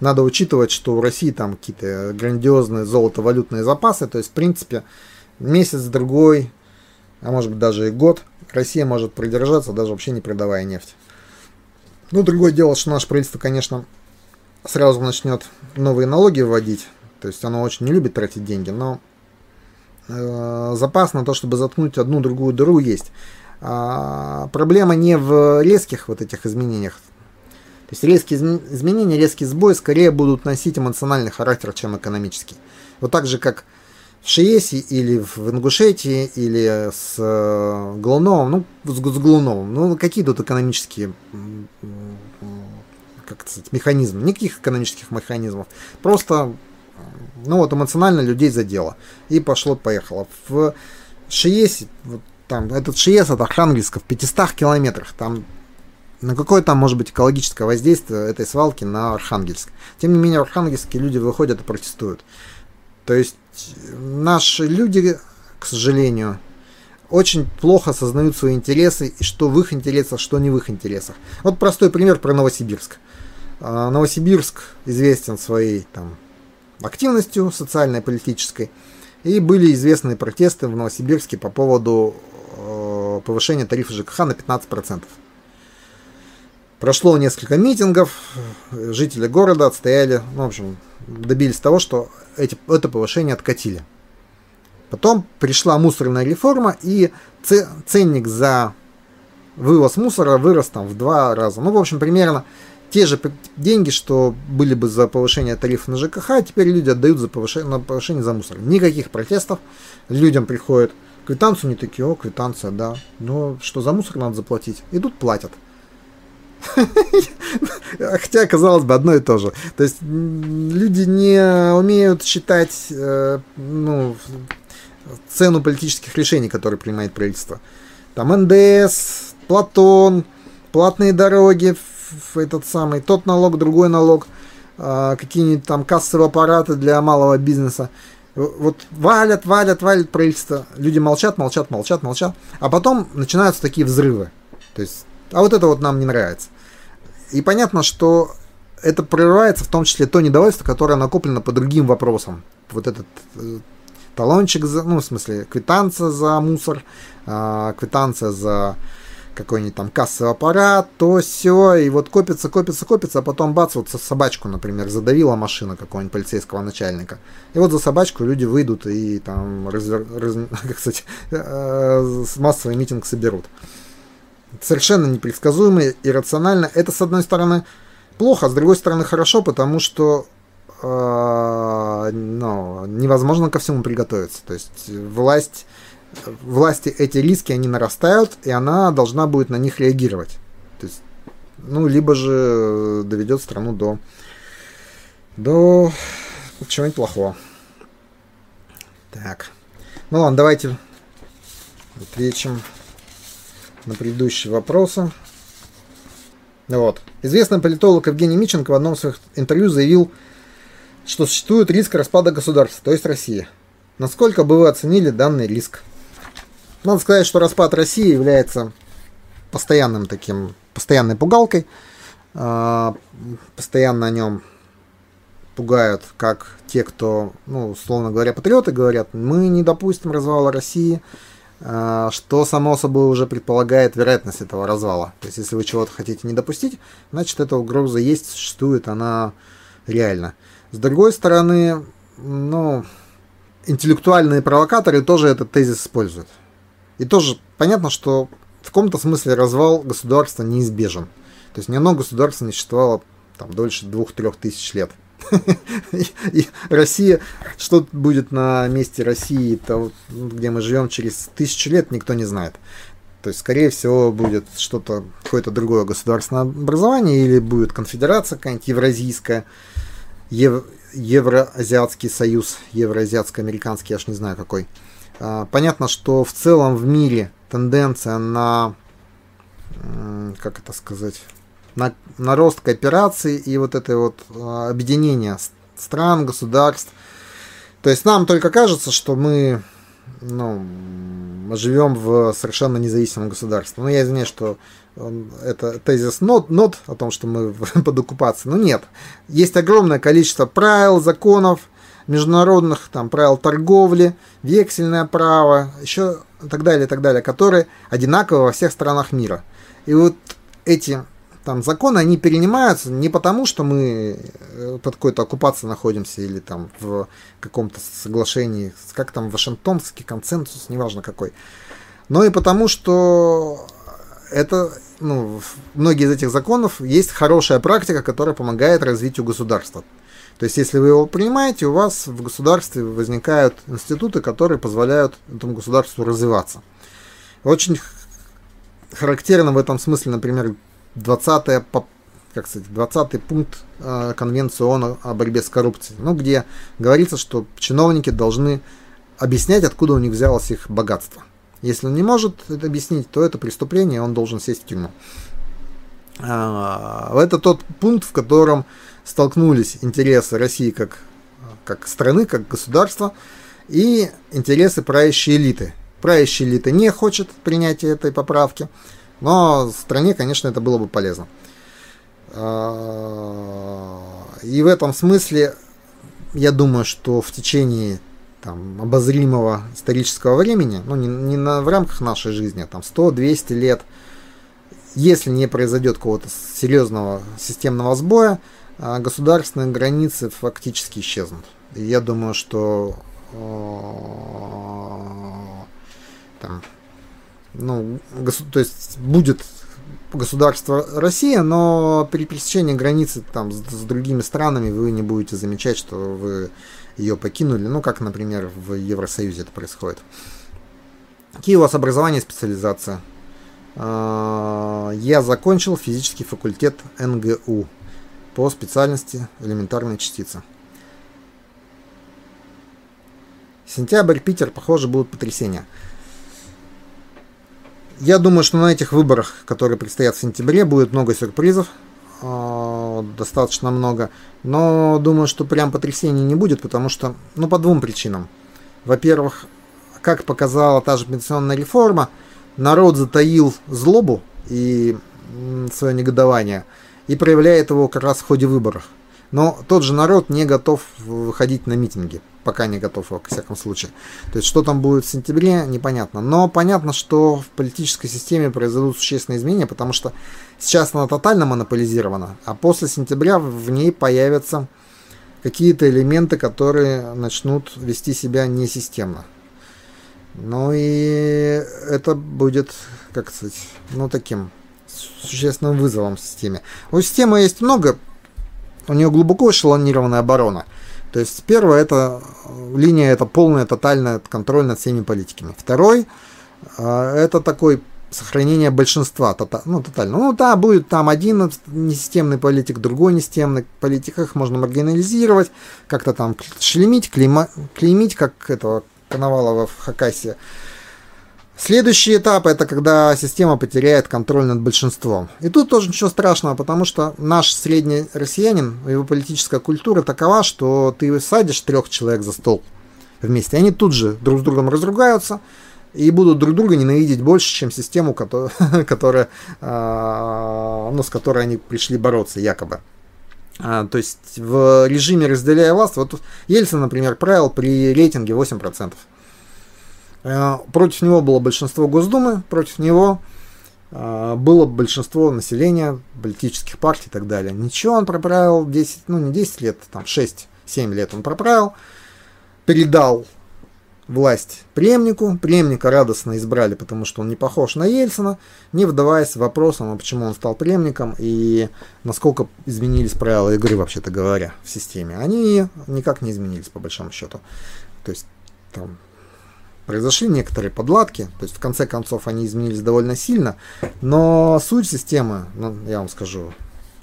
A: надо учитывать, что у России там какие-то грандиозные золотовалютные запасы, то есть, в принципе, месяц, другой, а может быть даже и год, Россия может продержаться, даже вообще не продавая нефть. Ну, другое дело, что наше правительство, конечно, сразу начнет новые налоги вводить. То есть оно очень не любит тратить деньги, но э, запас на то, чтобы заткнуть одну-другую дыру, есть. А, проблема не в резких вот этих изменениях. То есть резкие изменения, резкий сбой скорее будут носить эмоциональный характер, чем экономический. Вот так же, как в Шиесе или в Ингушетии или с э, Глуновым, ну, с, с Глуновым, ну, какие тут экономические как сказать, механизмы? Никаких экономических механизмов. Просто, ну, вот эмоционально людей задело. И пошло-поехало. В Шиесе, вот там, этот Шиес от Архангельска в 500 километрах, там на какое там может быть экологическое воздействие этой свалки на Архангельск. Тем не менее, в Архангельске люди выходят и протестуют. То есть наши люди, к сожалению, очень плохо осознают свои интересы и что в их интересах, что не в их интересах. Вот простой пример про Новосибирск. А, Новосибирск известен своей там, активностью социальной, политической. И были известные протесты в Новосибирске по поводу э, повышения тарифа ЖКХ на 15%. Прошло несколько митингов, жители города отстояли, ну, в общем, добились того, что эти, это повышение откатили. Потом пришла мусорная реформа, и ценник за вывоз мусора вырос там в два раза. Ну, в общем, примерно те же деньги, что были бы за повышение тарифа на ЖКХ, теперь люди отдают за повышение, на повышение за мусор. Никаких протестов. Людям приходят квитанцию, не такие, о, квитанция, да. Но что за мусор надо заплатить? Идут, платят. Хотя, казалось бы, одно и то же. То есть люди не умеют считать э, ну, цену политических решений, которые принимает правительство. Там НДС, Платон, платные дороги, этот самый, тот налог, другой налог, э, какие-нибудь там кассовые аппараты для малого бизнеса. Вот валят, валят, валят правительство. Люди молчат, молчат, молчат, молчат. А потом начинаются такие взрывы. То есть, а вот это вот нам не нравится. И понятно, что это прерывается в том числе то недовольство, которое накоплено по другим вопросам. Вот этот э, талончик, за, ну, в смысле, квитанция за мусор, э, квитанция за какой-нибудь там кассовый аппарат, то все, и вот копится, копится, копится, а потом бац, вот собачку, например, задавила машина какого-нибудь полицейского начальника. И вот за собачку люди выйдут и там, развер, раз, как сказать, э, массовый митинг соберут совершенно непредсказуемо, иррационально. Это, с одной стороны, плохо, с другой стороны, хорошо, потому что э, ну, невозможно ко всему приготовиться. То есть власть, власти эти риски, они нарастают, и она должна будет на них реагировать. То есть, ну, либо же доведет страну до, до чего-нибудь плохого. Так. Ну ладно, давайте отвечим на предыдущие вопросы. Вот. Известный политолог Евгений Миченко в одном из своих интервью заявил, что существует риск распада государства, то есть России. Насколько бы вы оценили данный риск? Надо сказать, что распад России является постоянным таким, постоянной пугалкой. А, постоянно о нем пугают как те, кто, ну, условно говоря, патриоты говорят, мы не допустим развала России, что само собой уже предполагает вероятность этого развала. То есть, если вы чего-то хотите не допустить, значит, эта угроза есть, существует, она реальна. С другой стороны, ну, интеллектуальные провокаторы тоже этот тезис используют. И тоже понятно, что в каком-то смысле развал государства неизбежен. То есть ни одно государство не существовало там, дольше двух-трех тысяч лет. И Россия, что будет на месте России, то, где мы живем через тысячу лет, никто не знает. То есть, скорее всего, будет что-то, какое-то другое государственное образование, или будет конфедерация какая-нибудь евразийская, ев, Евроазиатский союз, евроазиатско-американский, я аж не знаю какой. А, понятно, что в целом в мире тенденция на, как это сказать, на, на рост кооперации и вот это вот а, объединение стран, государств. То есть нам только кажется, что мы ну, живем в совершенно независимом государстве. Ну, я извиняюсь, что это тезис нот, нот о том, что мы под оккупацией. Но нет. Есть огромное количество правил, законов, международных там, правил торговли, вексельное право, еще так далее, так далее, которые одинаковы во всех странах мира. И вот эти там законы, они перенимаются не потому, что мы э, под какой-то оккупацией находимся или там в каком-то соглашении, как там Вашингтонский консенсус, неважно какой, но и потому, что это, ну, многие из этих законов есть хорошая практика, которая помогает развитию государства. То есть, если вы его принимаете, у вас в государстве возникают институты, которые позволяют этому государству развиваться. Очень характерно в этом смысле, например, 20 как сказать, 20 пункт э, Конвенции ООН о борьбе с коррупцией, ну, где говорится, что чиновники должны объяснять, откуда у них взялось их богатство. Если он не может это объяснить, то это преступление, он должен сесть в тюрьму. А, это тот пункт, в котором столкнулись интересы России как, как страны, как государства, и интересы правящей элиты. Правящая элита не хочет принятия этой поправки, но стране, конечно, это было бы полезно. А, и в этом смысле я думаю, что в течение там, обозримого исторического времени, ну не, не на, в рамках нашей жизни, а там 100-200 лет, если не произойдет какого-то серьезного системного сбоя, а государственные границы фактически исчезнут. И я думаю, что там, ну, то есть будет государство Россия, но при пересечении границы там с, с другими странами вы не будете замечать, что вы ее покинули, ну, как, например, в Евросоюзе это происходит. Какие у вас образование и специализация? А, я закончил физический факультет НГУ по специальности элементарная частица. Сентябрь, Питер, похоже, будут потрясения. Я думаю, что на этих выборах, которые предстоят в сентябре, будет много сюрпризов. А, достаточно много. Но думаю, что прям потрясений не будет, потому что, ну, по двум причинам. Во-первых, как показала та же пенсионная реформа, народ затаил злобу и свое негодование – и проявляет его как раз в ходе выборов. Но тот же народ не готов выходить на митинги, пока не готов, во всяком случае. То есть, что там будет в сентябре, непонятно. Но понятно, что в политической системе произойдут существенные изменения, потому что сейчас она тотально монополизирована, а после сентября в ней появятся какие-то элементы, которые начнут вести себя несистемно. Ну и это будет, как сказать, ну таким существенным вызовом системе. У системы есть много, у нее глубоко эшелонированная оборона. То есть первое это линия это полная тотальная контроль над всеми политиками. Второй э, это такой сохранение большинства, ну, тотально. Ну, да, будет там один несистемный политик, другой несистемный политик, их можно маргинализировать, как-то там шлемить, клейма, клеймить, как этого Коновалова в Хакасе. Следующий этап это когда система потеряет контроль над большинством. И тут тоже ничего страшного, потому что наш средний россиянин, его политическая культура такова, что ты садишь трех человек за стол вместе, они тут же друг с другом разругаются и будут друг друга ненавидеть больше, чем систему, которая, а, ну, с которой они пришли бороться, якобы. А, то есть в режиме разделяя власть, вот Ельцин, например, правил при рейтинге 8%. Э, против него было большинство Госдумы, против него э, было большинство населения, политических партий и так далее. Ничего, он проправил 10, ну не 10 лет, там 6-7 лет он проправил, передал власть преемнику, преемника радостно избрали, потому что он не похож на Ельцина, не вдаваясь в вопрос, а почему он стал преемником и насколько изменились правила игры, вообще-то говоря, в системе. Они никак не изменились, по большому счету. То есть там произошли некоторые подладки, то есть в конце концов они изменились довольно сильно, но суть системы, ну, я вам скажу,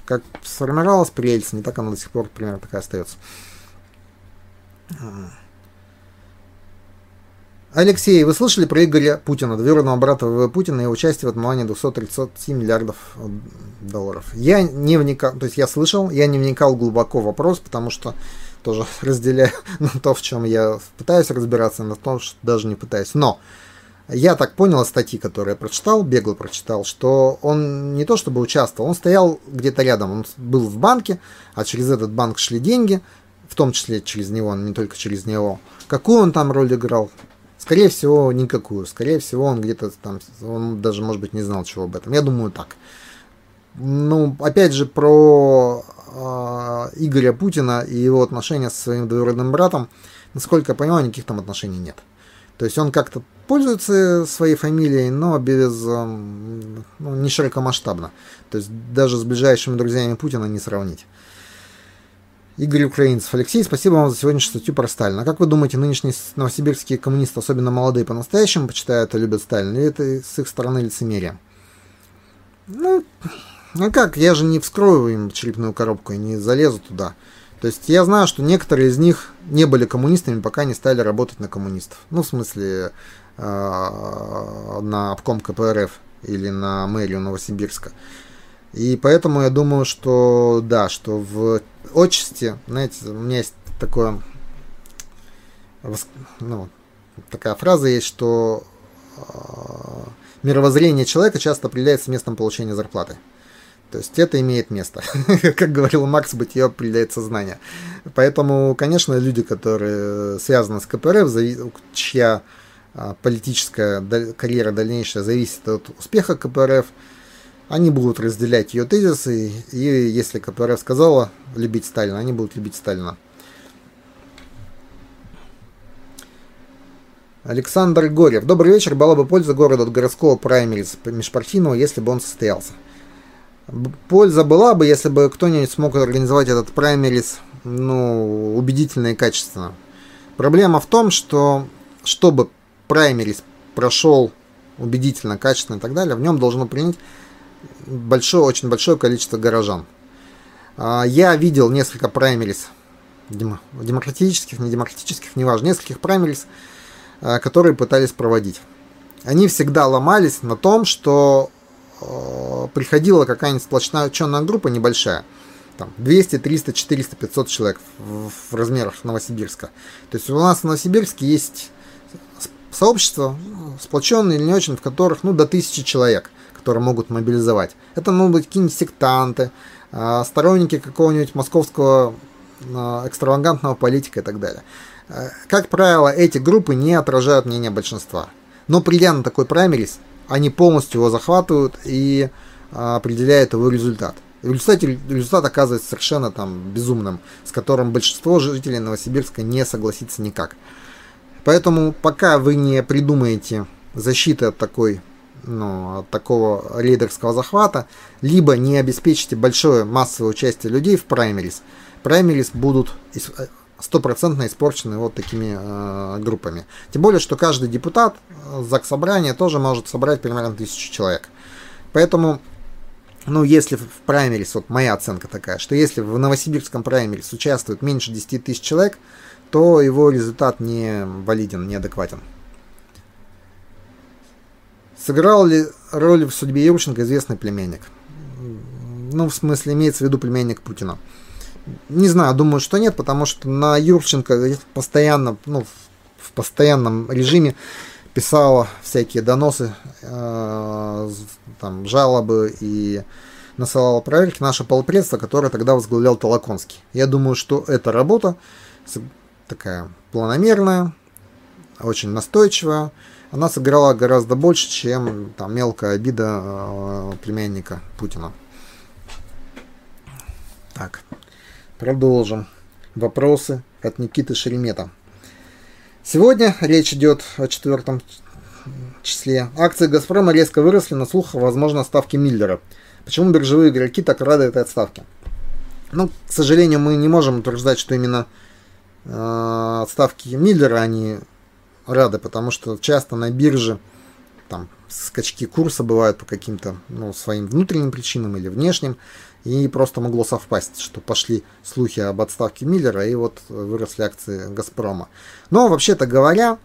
A: как сформировалась при не так она до сих пор примерно такая остается. Алексей, вы слышали про Игоря Путина, двоюродного брата ВВ Путина и участие в отмывании 237 миллиардов долларов? Я не вникал, то есть я слышал, я не вникал глубоко в вопрос, потому что тоже разделяю на то, в чем я пытаюсь разбираться, на том, что даже не пытаюсь. Но я так понял статьи, которую я прочитал, бегло прочитал, что он не то чтобы участвовал, он стоял где-то рядом, он был в банке, а через этот банк шли деньги, в том числе через него, не только через него. Какую он там роль играл, Скорее всего, никакую. Скорее всего, он где-то там, он даже, может быть, не знал чего об этом. Я думаю, так. Ну, опять же, про Игоря Путина и его отношения со своим двоюродным братом, насколько я понимаю, никаких там отношений нет. То есть он как-то пользуется своей фамилией, но без, э, ну, не широкомасштабно. То есть даже с ближайшими друзьями Путина не сравнить. Игорь Украинцев. Алексей, спасибо вам за сегодняшнюю статью про Сталина. А как вы думаете, нынешние новосибирские коммунисты, особенно молодые, по-настоящему почитают и любят Сталина? Или это с их стороны лицемерие? Ну, ну как, я же не вскрою им черепную коробку и не залезу туда. То есть я знаю, что некоторые из них не были коммунистами, пока не стали работать на коммунистов. Ну, в смысле, э, на обком КПРФ или на мэрию Новосибирска. И поэтому я думаю, что да, что в отчасти, знаете, у меня есть такое, ну, такая фраза есть, что э, мировоззрение человека часто определяется местом получения зарплаты. То есть это имеет место. как говорил Макс, бытие определяет сознание. Поэтому, конечно, люди, которые связаны с КПРФ, чья а, политическая карьера дальнейшая зависит от успеха КПРФ, они будут разделять ее тезисы, и если КПРФ сказала любить Сталина, они будут любить Сталина. Александр Горев. Добрый вечер. Была бы польза города от городского праймериз межпартийного, если бы он состоялся. Польза была бы, если бы кто-нибудь смог организовать этот праймериз ну, убедительно и качественно. Проблема в том, что чтобы праймериз прошел убедительно, качественно и так далее, в нем должно принять большое, очень большое количество горожан. А, я видел несколько праймерис, демократических, не демократических, неважно, нескольких праймерис, а, которые пытались проводить. Они всегда ломались на том, что приходила какая-нибудь сплошная ученая группа небольшая, там 200, 300, 400, 500 человек в, в размерах Новосибирска. То есть у нас в Новосибирске есть сообщества, сплоченные или не очень, в которых ну, до тысячи человек – которые могут мобилизовать. Это могут быть какие-нибудь сектанты, а, сторонники какого-нибудь московского а, экстравагантного политика и так далее. Как правило, эти группы не отражают мнение большинства. Но придя на такой праймерис, они полностью его захватывают и определяют его результат. В результат оказывается совершенно там безумным, с которым большинство жителей Новосибирска не согласится никак. Поэтому пока вы не придумаете защиты от такой ну, от такого лидерского захвата, либо не обеспечите большое массовое участие людей в праймерис, праймерис будут стопроцентно испорчены вот такими э, группами. Тем более, что каждый депутат э, ЗАГС собрания тоже может собрать примерно тысячу человек. Поэтому, ну, если в праймерис, вот моя оценка такая, что если в Новосибирском праймерис участвует меньше 10 тысяч человек, то его результат не валиден, неадекватен. Сыграл ли роль в судьбе Юрченко известный племянник? Ну, в смысле, имеется в виду племянник Путина. Не знаю, думаю, что нет, потому что на Юрченко постоянно, ну, в постоянном режиме писала всякие доносы, э, там, жалобы и насылала проверки наше полпредство, которое тогда возглавлял Толоконский. Я думаю, что эта работа такая планомерная, очень настойчивая, она сыграла гораздо больше, чем там мелкая обида э, племянника Путина. Так, продолжим. Вопросы от Никиты Шеремета. Сегодня речь идет о четвертом числе. Акции «Газпрома» резко выросли на слух о возможной ставке Миллера. Почему биржевые игроки так рады этой отставке? Ну, к сожалению, мы не можем утверждать, что именно э, отставки Миллера они рады, потому что часто на бирже там скачки курса бывают по каким-то ну, своим внутренним причинам или внешним, и просто могло совпасть, что пошли слухи об отставке Миллера, и вот выросли акции Газпрома. Но вообще-то говоря,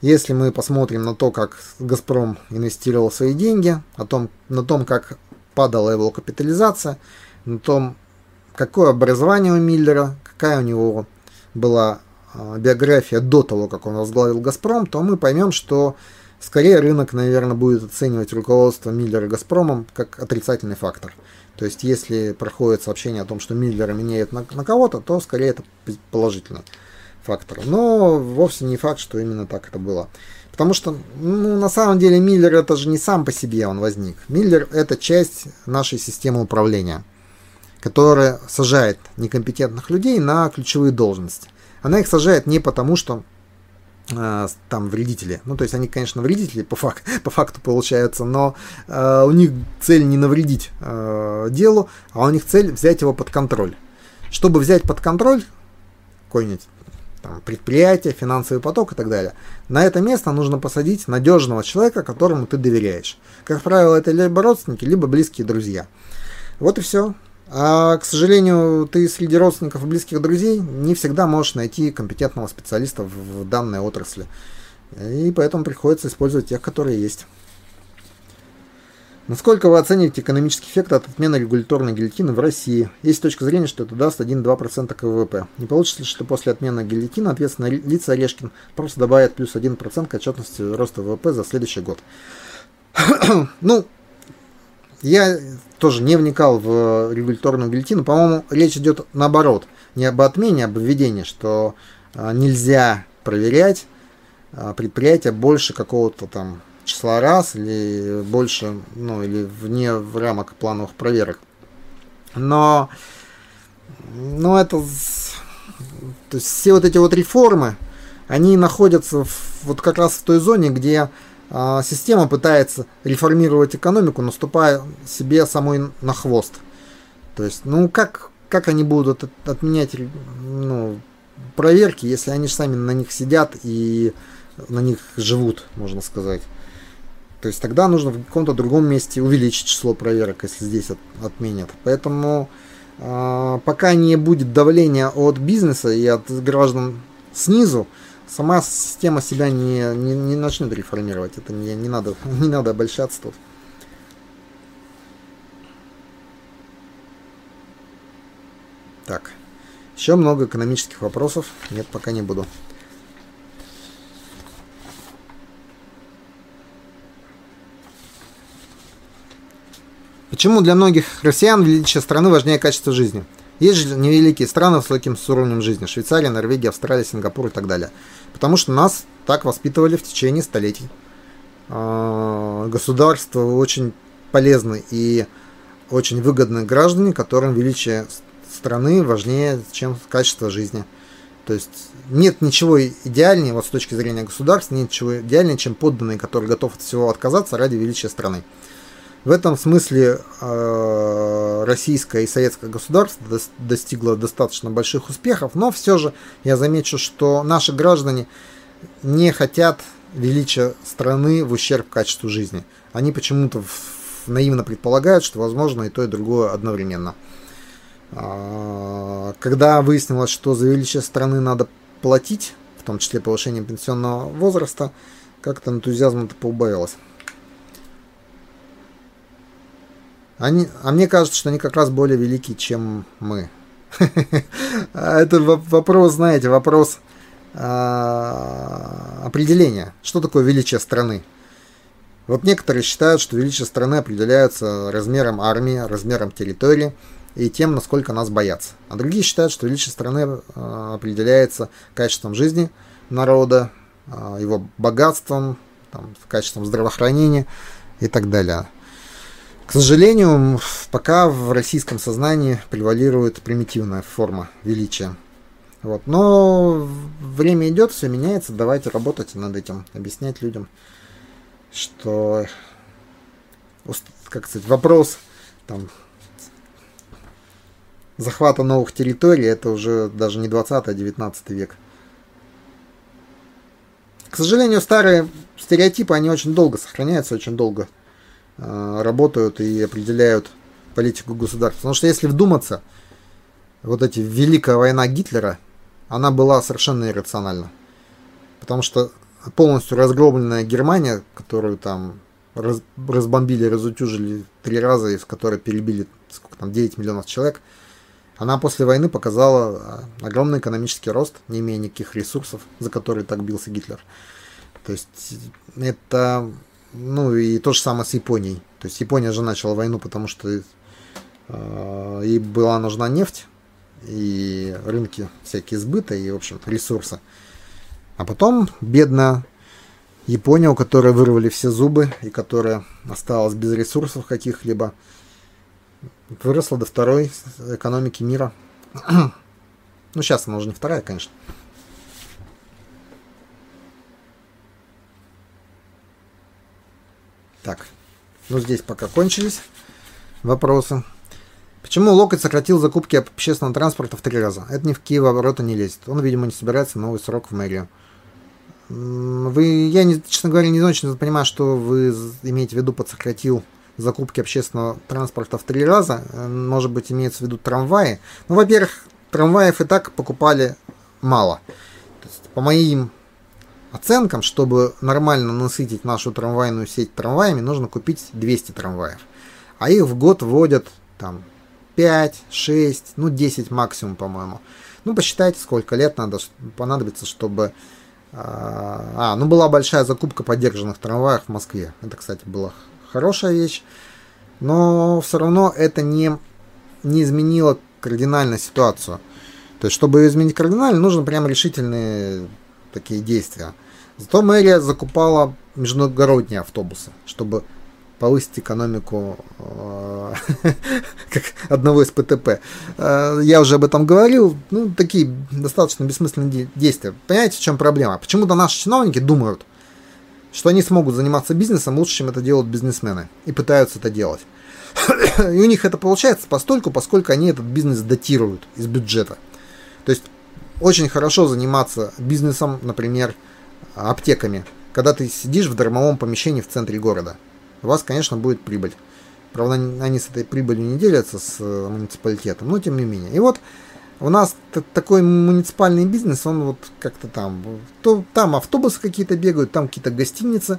A: Если мы посмотрим на то, как «Газпром» инвестировал свои деньги, о том, на том, как падала его капитализация, на том, какое образование у Миллера, какая у него была а, биография до того, как он возглавил «Газпром», то мы поймем, что скорее рынок, наверное, будет оценивать руководство Миллера «Газпромом» как отрицательный фактор. То есть, если проходит сообщение о том, что Миллера меняет на, на кого-то, то скорее это положительный фактор. Но вовсе не факт, что именно так это было. Потому что, ну, на самом деле, Миллер это же не сам по себе он возник. Миллер это часть нашей системы управления, которая сажает некомпетентных людей на ключевые должности. Она их сажает не потому, что там вредители. Ну, то есть они, конечно, вредители по, фак, по факту получаются, но э, у них цель не навредить э, делу, а у них цель взять его под контроль. Чтобы взять под контроль какой-нибудь там, предприятие, финансовый поток и так далее. На это место нужно посадить надежного человека, которому ты доверяешь. Как правило, это либо родственники, либо близкие друзья. Вот и все. А, к сожалению, ты среди родственников и близких друзей не всегда можешь найти компетентного специалиста в данной отрасли. И поэтому приходится использовать тех, которые есть. Насколько вы оцениваете экономический эффект от отмены регуляторной гильотины в России? Есть точка зрения, что это даст 1-2% к ВВП. Не получится ли, что после отмены гильотины ответственные лица Орешкин просто добавят плюс 1% к отчетности роста ВВП за следующий год? ну, я тоже не вникал в регуляторную гильотину. По-моему, речь идет наоборот. Не об отмене, а об введении, что а, нельзя проверять а, предприятия больше какого-то там числа раз или больше, ну или вне в рамок плановых проверок. Но, но это, то есть все вот эти вот реформы, они находятся в, вот как раз в той зоне, где система пытается реформировать экономику, наступая себе самой на хвост. То есть, ну как, как они будут от, отменять ну, проверки, если они же сами на них сидят и на них живут, можно сказать. То есть тогда нужно в каком-то другом месте увеличить число проверок, если здесь от, отменят. Поэтому э, пока не будет давления от бизнеса и от граждан снизу, сама система себя не, не, не начнет реформировать. Это не, не, надо, не надо обольщаться тут. Так. Еще много экономических вопросов. Нет, пока не буду. Почему для многих россиян величие страны важнее качества жизни? Есть же невеликие страны с высоким уровнем жизни. Швейцария, Норвегия, Австралия, Сингапур и так далее. Потому что нас так воспитывали в течение столетий. А, государство очень полезны и очень выгодны граждане, которым величие страны важнее, чем качество жизни. То есть нет ничего идеальнее, вот с точки зрения государства, нет ничего идеальнее, чем подданный, который готов от всего отказаться ради величия страны. В этом смысле э, российское и советское государство достигло достаточно больших успехов, но все же я замечу, что наши граждане не хотят величия страны в ущерб качеству жизни. Они почему-то наивно предполагают, что возможно и то, и другое одновременно. А, когда выяснилось, что за величие страны надо платить, в том числе повышением пенсионного возраста, как-то энтузиазм это поубавилось. Они, а мне кажется, что они как раз более велики, чем мы. Это вопрос, знаете, вопрос а, определения. Что такое величие страны? Вот некоторые считают, что величие страны определяется размером армии, размером территории и тем, насколько нас боятся. А другие считают, что величие страны а, определяется качеством жизни народа, а, его богатством, там, качеством здравоохранения и так далее. К сожалению, пока в российском сознании превалирует примитивная форма величия. Вот. Но время идет, все меняется, давайте работать над этим, объяснять людям, что как сказать, вопрос там, захвата новых территорий это уже даже не 20, а 19 век. К сожалению, старые стереотипы, они очень долго сохраняются, очень долго работают и определяют политику государства. Потому что если вдуматься, вот эти Великая война Гитлера, она была совершенно иррациональна. Потому что полностью разгромленная Германия, которую там раз, разбомбили, разутюжили три раза, из которой перебили сколько там, 9 миллионов человек, она после войны показала а, огромный экономический рост, не имея никаких ресурсов, за которые так бился Гитлер. То есть это, ну и то же самое с Японией. То есть Япония же начала войну, потому что э, ей была нужна нефть и рынки всякие сбыта и, в общем, ресурсы. А потом бедная Япония, у которой вырвали все зубы и которая осталась без ресурсов каких-либо, выросла до второй экономики мира. ну, сейчас она уже не вторая, конечно. Так, ну здесь пока кончились вопросы. Почему Локоть сократил закупки общественного транспорта в три раза? Это ни в какие ворота не лезет. Он, видимо, не собирается новый срок в мэрию. Вы, я, не, честно говоря, не очень понимаю, что вы имеете в виду под сократил закупки общественного транспорта в три раза. Может быть, имеется в виду трамваи. Ну, во-первых, трамваев и так покупали мало. То есть, по моим оценкам, чтобы нормально насытить нашу трамвайную сеть трамваями, нужно купить 200 трамваев. А их в год вводят там 5, 6, ну 10 максимум, по-моему. Ну, посчитайте, сколько лет надо понадобится, чтобы а, а, ну была большая закупка поддержанных трамваев в Москве. Это, кстати, была хорошая вещь. Но все равно это не, не изменило кардинально ситуацию. То есть, чтобы изменить кардинально, нужно прям решительные такие действия. Зато мэрия закупала междугородние автобусы, чтобы повысить экономику э, как одного из ПТП. Э, я уже об этом говорил. Ну, такие достаточно бессмысленные действия. Понимаете, в чем проблема? Почему-то наши чиновники думают, что они смогут заниматься бизнесом лучше, чем это делают бизнесмены. И пытаются это делать. И у них это получается постольку, поскольку они этот бизнес датируют из бюджета. То есть очень хорошо заниматься бизнесом, например, аптеками, когда ты сидишь в дармовом помещении в центре города – у вас, конечно, будет прибыль. Правда, они с этой прибылью не делятся с э, муниципалитетом, но тем не менее. И вот у нас такой муниципальный бизнес, он вот как-то там, то, там автобусы какие-то бегают, там какие-то гостиницы,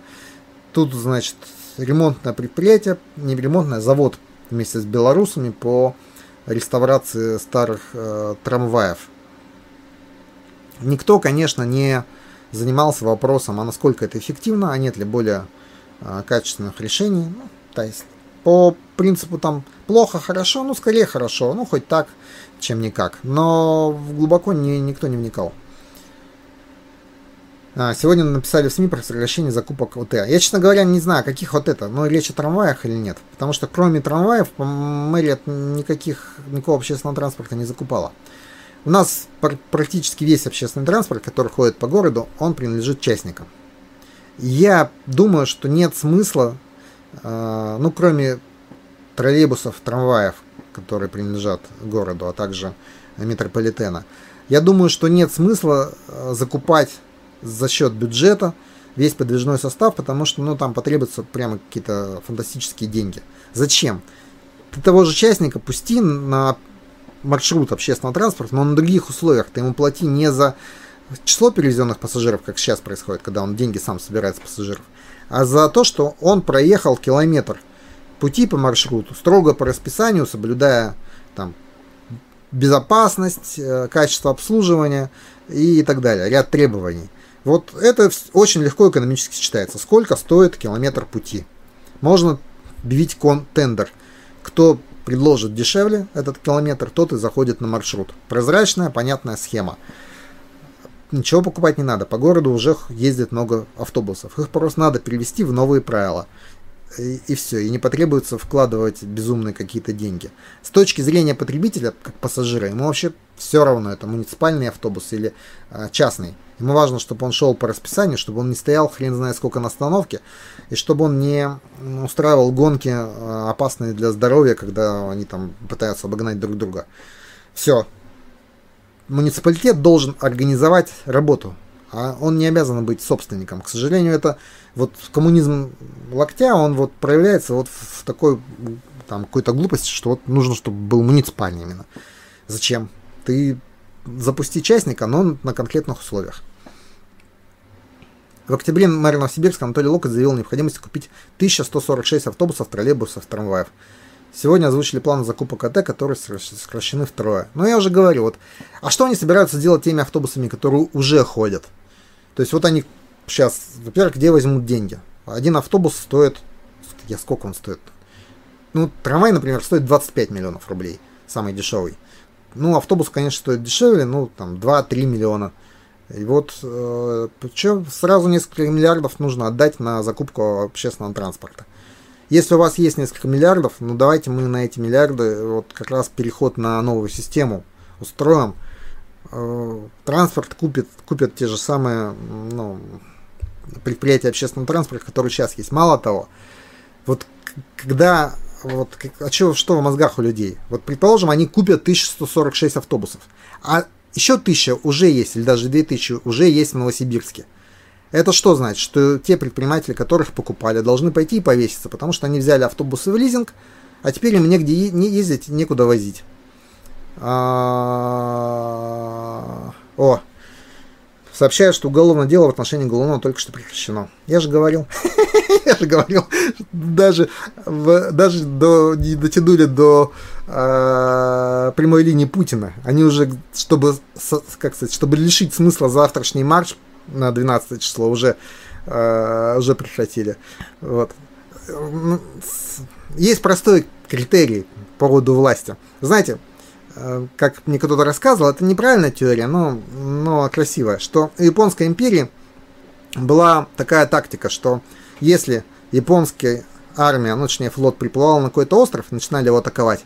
A: тут, значит, ремонтное предприятие, не ремонтное, а завод вместе с белорусами по реставрации старых э, трамваев. Никто, конечно, не занимался вопросом, а насколько это эффективно, а нет ли более а, качественных решений. Ну, то есть по принципу там плохо, хорошо, ну скорее хорошо, ну хоть так, чем никак. Но глубоко не, никто не вникал. А, сегодня написали в СМИ про сокращение закупок ОТ. Я, честно говоря, не знаю, каких вот это, но речь о трамваях или нет. Потому что кроме трамваев, мэрия никаких, никакого общественного транспорта не закупала. У нас практически весь общественный транспорт, который ходит по городу, он принадлежит частникам. Я думаю, что нет смысла, э, ну, кроме троллейбусов, трамваев, которые принадлежат городу, а также метрополитена. Я думаю, что нет смысла э, закупать за счет бюджета весь подвижной состав, потому что ну, там потребуются прямо какие-то фантастические деньги. Зачем? Ты того же частника пусти на маршрут общественного транспорта, но на других условиях. Ты ему плати не за число перевезенных пассажиров, как сейчас происходит, когда он деньги сам собирает с пассажиров, а за то, что он проехал километр пути по маршруту, строго по расписанию, соблюдая там безопасность, э, качество обслуживания и так далее, ряд требований. Вот это очень легко экономически считается. Сколько стоит километр пути? Можно объявить кон тендер. Кто предложит дешевле этот километр, тот и заходит на маршрут. Прозрачная, понятная схема ничего покупать не надо. По городу уже ездит много автобусов. Их просто надо перевести в новые правила. И, и все. И не потребуется вкладывать безумные какие-то деньги. С точки зрения потребителя, как пассажира, ему вообще все равно, это муниципальный автобус или а, частный. Ему важно, чтобы он шел по расписанию, чтобы он не стоял хрен знает сколько на остановке, и чтобы он не устраивал гонки а, опасные для здоровья, когда они там пытаются обогнать друг друга. Все, муниципалитет должен организовать работу, а он не обязан быть собственником. К сожалению, это вот коммунизм локтя, он вот проявляется вот в такой там какой-то глупости, что вот нужно, чтобы был муниципальный именно. Зачем? Ты запусти частника, но на конкретных условиях. В октябре мэр Новосибирска Анатолий Локоть заявил о необходимости купить 1146 автобусов, троллейбусов, трамваев. Сегодня озвучили планы закупок АТ, которые сокращены втрое. Но я уже говорю, вот, а что они собираются делать теми автобусами, которые уже ходят? То есть вот они сейчас, во-первых, где возьмут деньги? Один автобус стоит, я сколько он стоит? Ну, трамвай, например, стоит 25 миллионов рублей, самый дешевый. Ну, автобус, конечно, стоит дешевле, ну, там, 2-3 миллиона. И вот э, причем сразу несколько миллиардов нужно отдать на закупку общественного транспорта. Если у вас есть несколько миллиардов, ну давайте мы на эти миллиарды вот как раз переход на новую систему устроим. Э, транспорт купит, купят те же самые ну, предприятия общественного транспорта, которые сейчас есть. Мало того, вот когда вот а что, что в мозгах у людей? Вот предположим, они купят 1146 автобусов, а еще 1000 уже есть, или даже 2000 уже есть в Новосибирске. Это что значит? Что те предприниматели, которых покупали, должны пойти и повеситься, потому что они взяли автобусы в лизинг, а теперь им негде не ездить, некуда возить. А... О, сообщают, что уголовное дело в отношении Голунова только что прекращено. Я же говорил, я же говорил, даже, в, даже до, не дотянули до э, прямой линии Путина. Они уже, чтобы, как сказать, чтобы лишить смысла завтрашний марш на 12 число, уже, э, уже прекратили. Вот. Ну, есть простой критерий по поводу власти. Знаете, Э, как мне кто-то рассказывал, это неправильная теория, но, но красивая, что у Японской империи была такая тактика, что если японская армия, ну, точнее флот приплывал на какой-то остров, начинали его атаковать,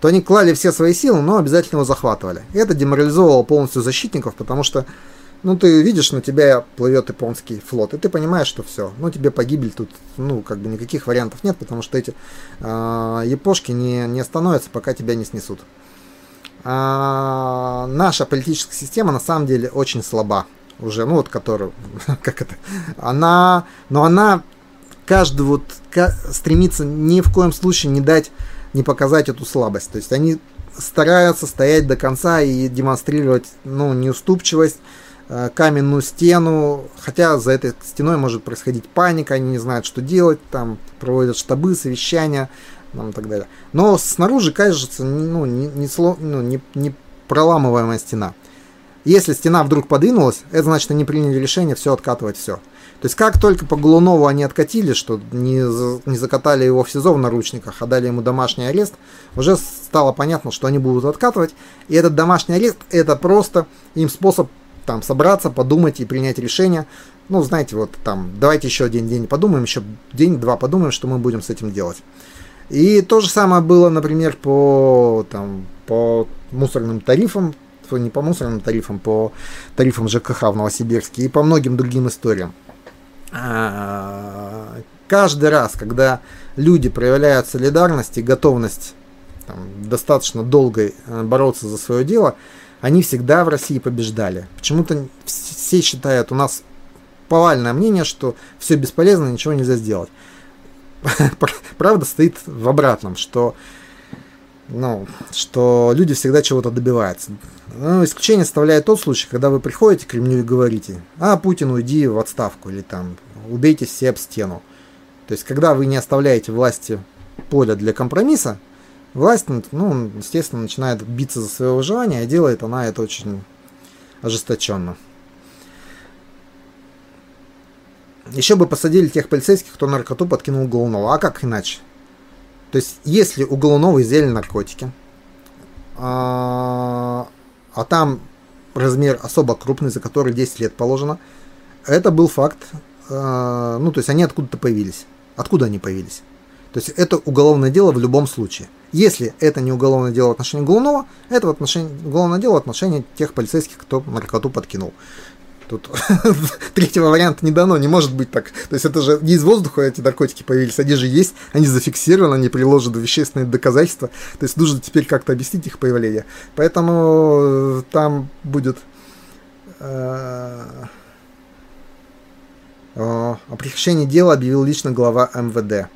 A: то они клали все свои силы, но обязательно его захватывали. И это деморализовывало полностью защитников, потому что, ну, ты видишь, на тебя плывет японский флот, и ты понимаешь, что все, ну, тебе погибель тут, ну, как бы никаких вариантов нет, потому что эти э, япошки не, не остановятся, пока тебя не снесут а, наша политическая система на самом деле очень слаба уже, ну вот которую, как это, она, но она каждый вот стремится ни в коем случае не дать, не показать эту слабость. То есть они стараются стоять до конца и демонстрировать, ну, неуступчивость, э, каменную стену, хотя за этой стеной может происходить паника, они не знают, что делать, там проводят штабы, совещания, там, и так далее. Но снаружи кажется ну, не, не, ну, не, не проламываемая стена. Если стена вдруг подвинулась, это значит, они приняли решение все откатывать, все. То есть как только по Голунову они откатили, что не, не закатали его в СИЗО в наручниках, а дали ему домашний арест, уже стало понятно, что они будут откатывать. И этот домашний арест это просто им способ там собраться, подумать и принять решение. Ну, знаете, вот там, давайте еще один день подумаем, еще день-два подумаем, что мы будем с этим делать. И то же самое было, например, по, там, по мусорным тарифам, не по мусорным тарифам, по тарифам ЖКХ в Новосибирске и по многим другим историям. А, каждый раз, когда люди проявляют солидарность и готовность там, достаточно долго э, бороться за свое дело, они всегда в России побеждали. Почему-то все считают, у нас повальное мнение, что все бесполезно, ничего нельзя сделать. правда стоит в обратном, что ну, что люди всегда чего-то добиваются. Ну, исключение составляет тот случай, когда вы приходите к Кремлю и говорите, а, Путин, уйди в отставку, или там, убейте все об стену. То есть, когда вы не оставляете власти поля для компромисса, власть, ну, естественно, начинает биться за свое выживание, и делает она это очень ожесточенно. Еще бы посадили тех полицейских, кто наркоту подкинул Голунова. А как иначе? То есть, если у Голунова изъяли наркотики, а, а там размер особо крупный, за который 10 лет положено, это был факт. А, ну, то есть, они откуда-то появились. Откуда они появились? То есть, это уголовное дело в любом случае. Если это не уголовное дело в отношении Голунова, это в отношении, уголовное дело в отношении тех полицейских, кто наркоту подкинул. Тут третьего варианта не дано, не может быть так. То есть это же не из воздуха эти наркотики появились, они же есть, они зафиксированы, они приложены вещественные доказательства. То есть нужно теперь как-то объяснить их появление. Поэтому э, там будет э, о прекращении дела объявил лично глава МВД.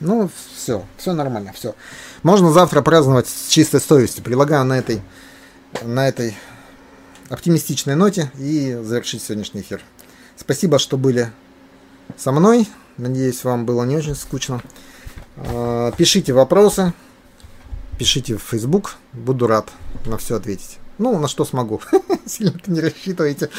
A: Ну, все, все нормально, все. Можно завтра праздновать с чистой совестью. Прилагаю на этой, на этой оптимистичной ноте и завершить сегодняшний эфир. Спасибо, что были со мной. Надеюсь, вам было не очень скучно. А, пишите вопросы, пишите в Facebook. Буду рад на все ответить. Ну, на что смогу. Сильно не рассчитывайте.